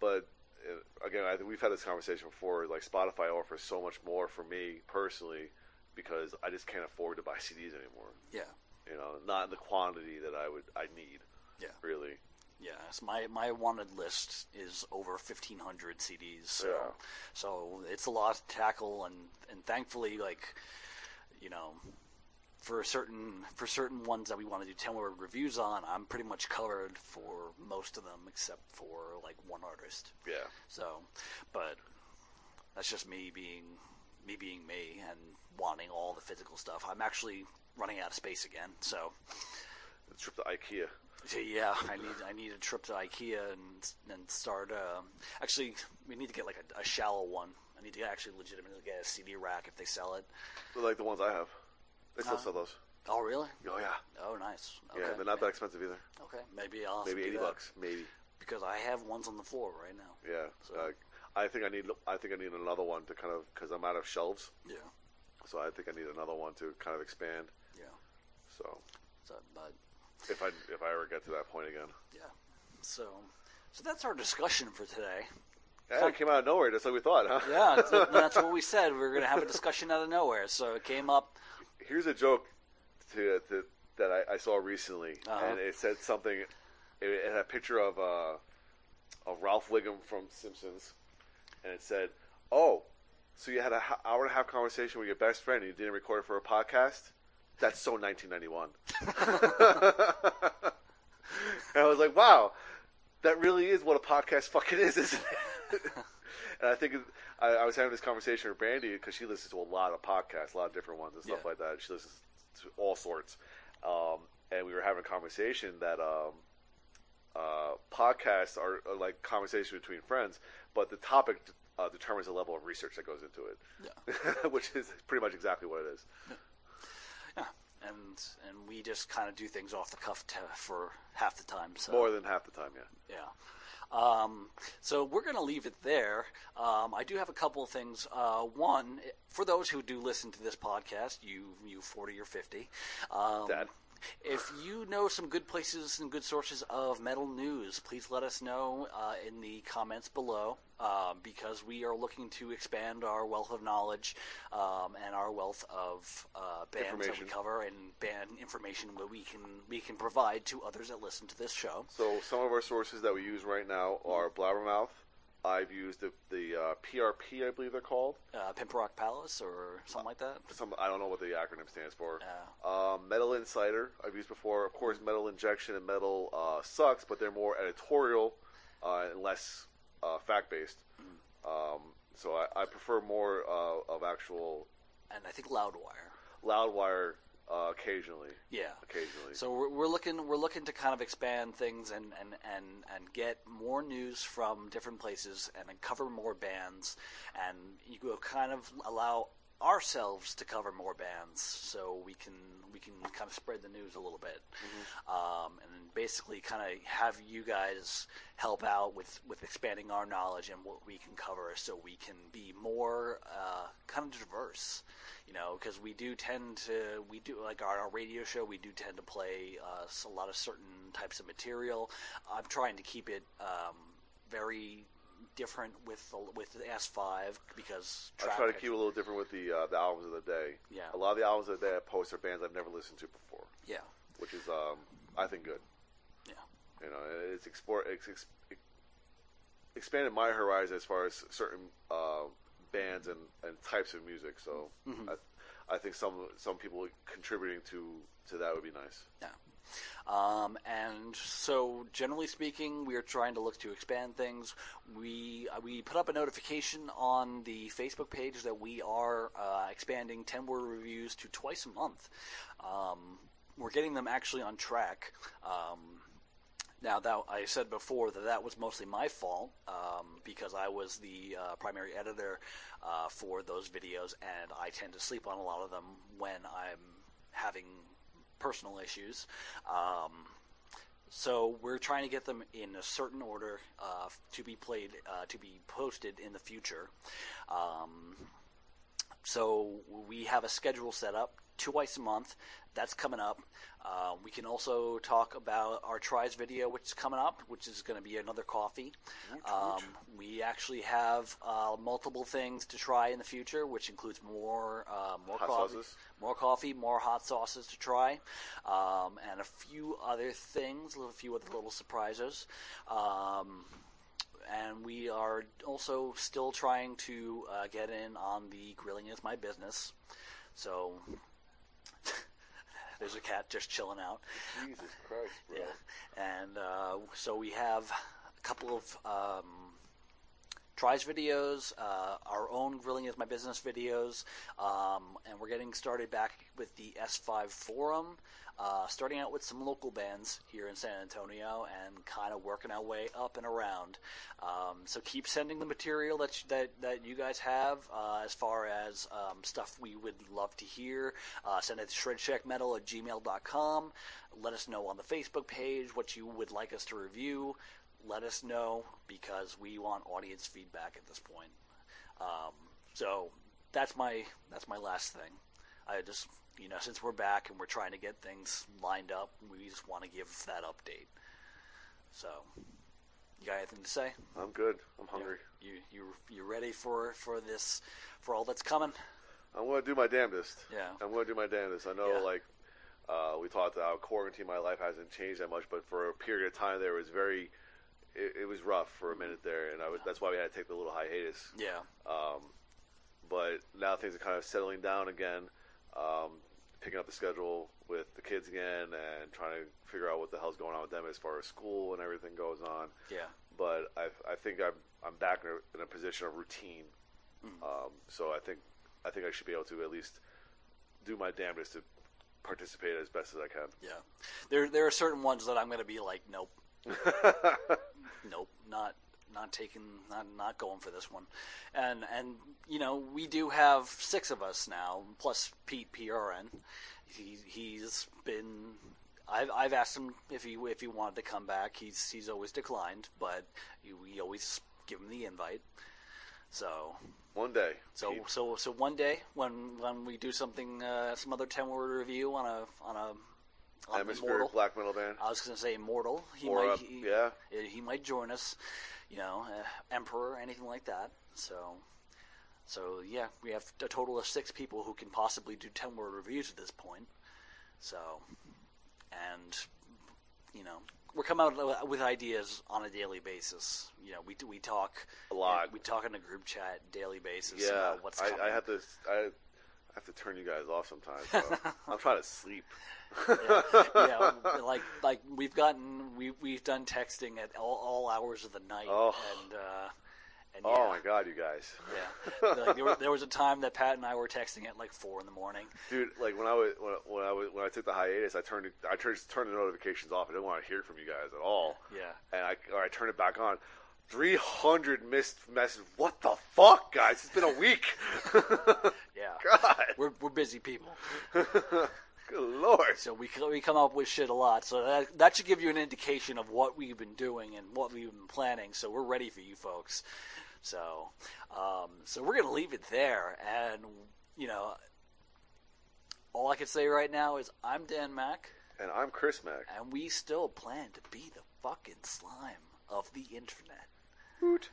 But uh, again, I think we've had this conversation before. Like Spotify offers so much more for me personally because I just can't afford to buy CDs anymore. yeah, You know, not in the quantity that I would I need. yeah, Really. yeah. So my my wanted list is over fifteen hundred CDs. So Yeah. so it's a lot to tackle, and and thankfully, like you know. For certain for certain ones that we want to do ten word reviews on, I'm pretty much covered for most of them except for like one artist. Yeah. So, but that's just me being me being me and wanting all the physical stuff. I'm actually running out of space again, so The trip to IKEA. yeah, I need I need a trip to IKEA and and start. Uh, actually, we need to get like a, a shallow one. I need to actually legitimately get a CD rack if they sell it. They're like the ones I have. They still Uh, sell those. Oh, really? Oh yeah. Oh, nice. nice. Okay. Yeah, they're not that expensive either. Okay, maybe I'll Maybe eighty bucks, maybe. because I have ones on the floor right now. Yeah. So- Uh, I think I need. I think I need another one to kind of because I'm out of shelves. Yeah, So I think I need another one to kind of expand. yeah. So So, but if I if I ever get to that point again, yeah, so so that's our discussion for today. yeah, it came out of nowhere just like we thought, huh? Yeah, that's, that's what we said. We were going to have a discussion out of nowhere, so it came up. Here's a joke to, to that I, I saw recently, Uh-huh. and it said something. It, it had a picture of uh, of Ralph Wiggum from Simpsons, and it said, "Oh, so you had an hour and a half conversation with your best friend, and you didn't record it for a podcast? That's so 1991." and I was like, "Wow, that really is what a podcast fucking is, isn't it?" and I think I, I was having this conversation with Brandy because she listens to a lot of podcasts, a lot of different ones and stuff Yeah. like that. She listens to all sorts, um, and we were having a conversation that um, uh, podcasts are, are like conversation between friends, but the topic uh, determines the level of research that goes into it, Yeah. which is pretty much exactly what it is. Yeah, and and we just kind of do things off the cuff to, for half the time. So More than half the time, yeah. Yeah. Um, so we're going to leave it there. Um, I do have a couple of things. Uh, one, for those who do listen to this podcast, you you forty or fifty, um, Dad. If you know some good places and good sources of metal news, please let us know uh, in the comments below. Uh, because we are looking to expand our wealth of knowledge um, and our wealth of uh, bands that we cover and band information that we can we can provide to others that listen to this show. So some of our sources that we use right now are Blabbermouth. I've used the, the uh, PRP, I believe they're called. uh, Pimp Rock Palace or something like that. Some I don't know what the acronym stands for. Yeah. Um, Metal Insider I've used before. Of course, Metal Injection and Metal uh, sucks, but they're more editorial uh, and less uh, fact based. Um, so I, I prefer more uh, of actual And I think Loudwire. Loudwire uh, occasionally. Yeah. Occasionally. So we're, we're looking we're looking to kind of expand things and, and, and, and get more news from different places and then cover more bands and you go kind of allow ourselves to cover more bands so we can we can kind of spread the news a little bit. Um, and basically kind of have you guys help out with, with expanding our knowledge and what we can cover so we can be more uh, kind of diverse you know because we do tend to we do like our, our radio show we do tend to play uh, a lot of certain types of material. I'm trying to keep it um, very different with the, with the s5 because I try to keep it a little different with the uh, the albums of the day. Yeah. A lot of the albums of the day I post are bands I've never listened to before, yeah which is um, I think good. yeah You know, it's explore it's ex- expanded my horizon as far as certain uh, bands and, and types of music. So I, I think some some people contributing to to that would be nice. Yeah. Um, and so, generally speaking, we are trying to look to expand things. We uh, we put up a notification on the Facebook page that we are uh, expanding ten word reviews to twice a month. Um, we're getting them actually on track. Um, now, that I said before that that was mostly my fault um, because I was the uh, primary editor uh, for those videos, and I tend to sleep on a lot of them when I'm having personal issues. Um, so we're trying to get them in a certain order uh, to be played, uh, to be posted in the future. Um, so we have a schedule set up twice a month. That's coming up. Uh, we can also talk about our tries video, which is coming up, which is going to be another coffee. Um, we actually have uh, multiple things to try in the future, which includes more uh, more Hot coffee, sauces? more coffee, more hot sauces to try, um, and a few other things, a few other little surprises. Um, and we are also still trying to uh, get in on the grilling is my business. So there's a cat just chilling out. Jesus Christ, bro. Yeah, and uh, so we have a couple of um, Tries videos, uh, our own Grilling is My Business videos, um, and we're getting started back with the S5 forum. Uh, starting out with some local bands here in San Antonio and kind of working our way up and around. Um, so keep sending the material that you, that that you guys have uh, as far as um, stuff we would love to hear. Uh, send it to shredshackmetal at gmail.com. Let us know on the Facebook page what you would like us to review. Let us know because we want audience feedback at this point. Um, so that's my that's my last thing. I just you know since we're back and we're trying to get things lined up, we just want to give that update. So, you got anything to say? I'm good. I'm hungry. You you you ready for for this for all that's coming? I'm going to do my damnedest. Yeah. I'm going to do my damnedest. I know, Yeah. like, uh, we talked about quarantine, my life hasn't changed that much, but for a period of time there, was very, it, it was rough for a minute there, and I was, that's why we had to take the little hiatus. Yeah. Um, but now things are kind of settling down again, um, picking up the schedule with the kids again, and trying to figure out what the hell's going on with them as far as school and everything goes on. Yeah. But I, I think I'm, I'm back in a, in a position of routine. Um, so I think, I think I should be able to at least do my damnedest to participate as best as I can. Yeah. There there are certain ones that I'm going to be like, nope, nope, not not taking, not not going for this one. And and you know we do have six of us now, plus Pete PRN. He he's been. I've, I've asked him if he if he wanted to come back. He's he's always declined, but we always give him the invite. So One day. so Pete. so so one day when when we do something uh, some other ten word review on a on a on Atmospheric Immortal. black metal band. I was going to say Immortal. He Or, might uh, he, yeah. he might join us. You know, uh, Emperor, anything like that. So so yeah, we have a total of six people who can possibly do ten word reviews at this point. So and you know we're coming out with ideas on a daily basis. You know, we we talk A lot. We talk in a group chat daily basis Yeah, about what's coming. I, I have to. I have to turn you guys off sometimes. So I'm trying to sleep. Yeah, like like we've gotten we we've done texting at all, all hours of the night, Oh. and uh, and Oh my god, you guys, yeah. Like, there, were- there was a time that Pat and I were texting at like four in the morning. dude! Like when I was when, when I was when I took the hiatus, I turned I turned turned the notifications off. I didn't want to hear from you guys at all. Yeah, And I or I turned it back on. 300 missed messages. What the fuck, guys? It's been a week. yeah. God, We're we're busy people, good lord. so we we come up with shit a lot. So that that should give you an indication of what we've been doing and what we've been planning. So we're ready for you folks. So um, so we're gonna leave it there, and you know. All I can say right now is I'm Dan Mac. And I'm Chris Mack. and we still plan to be the fucking slime of the internet. Hoot.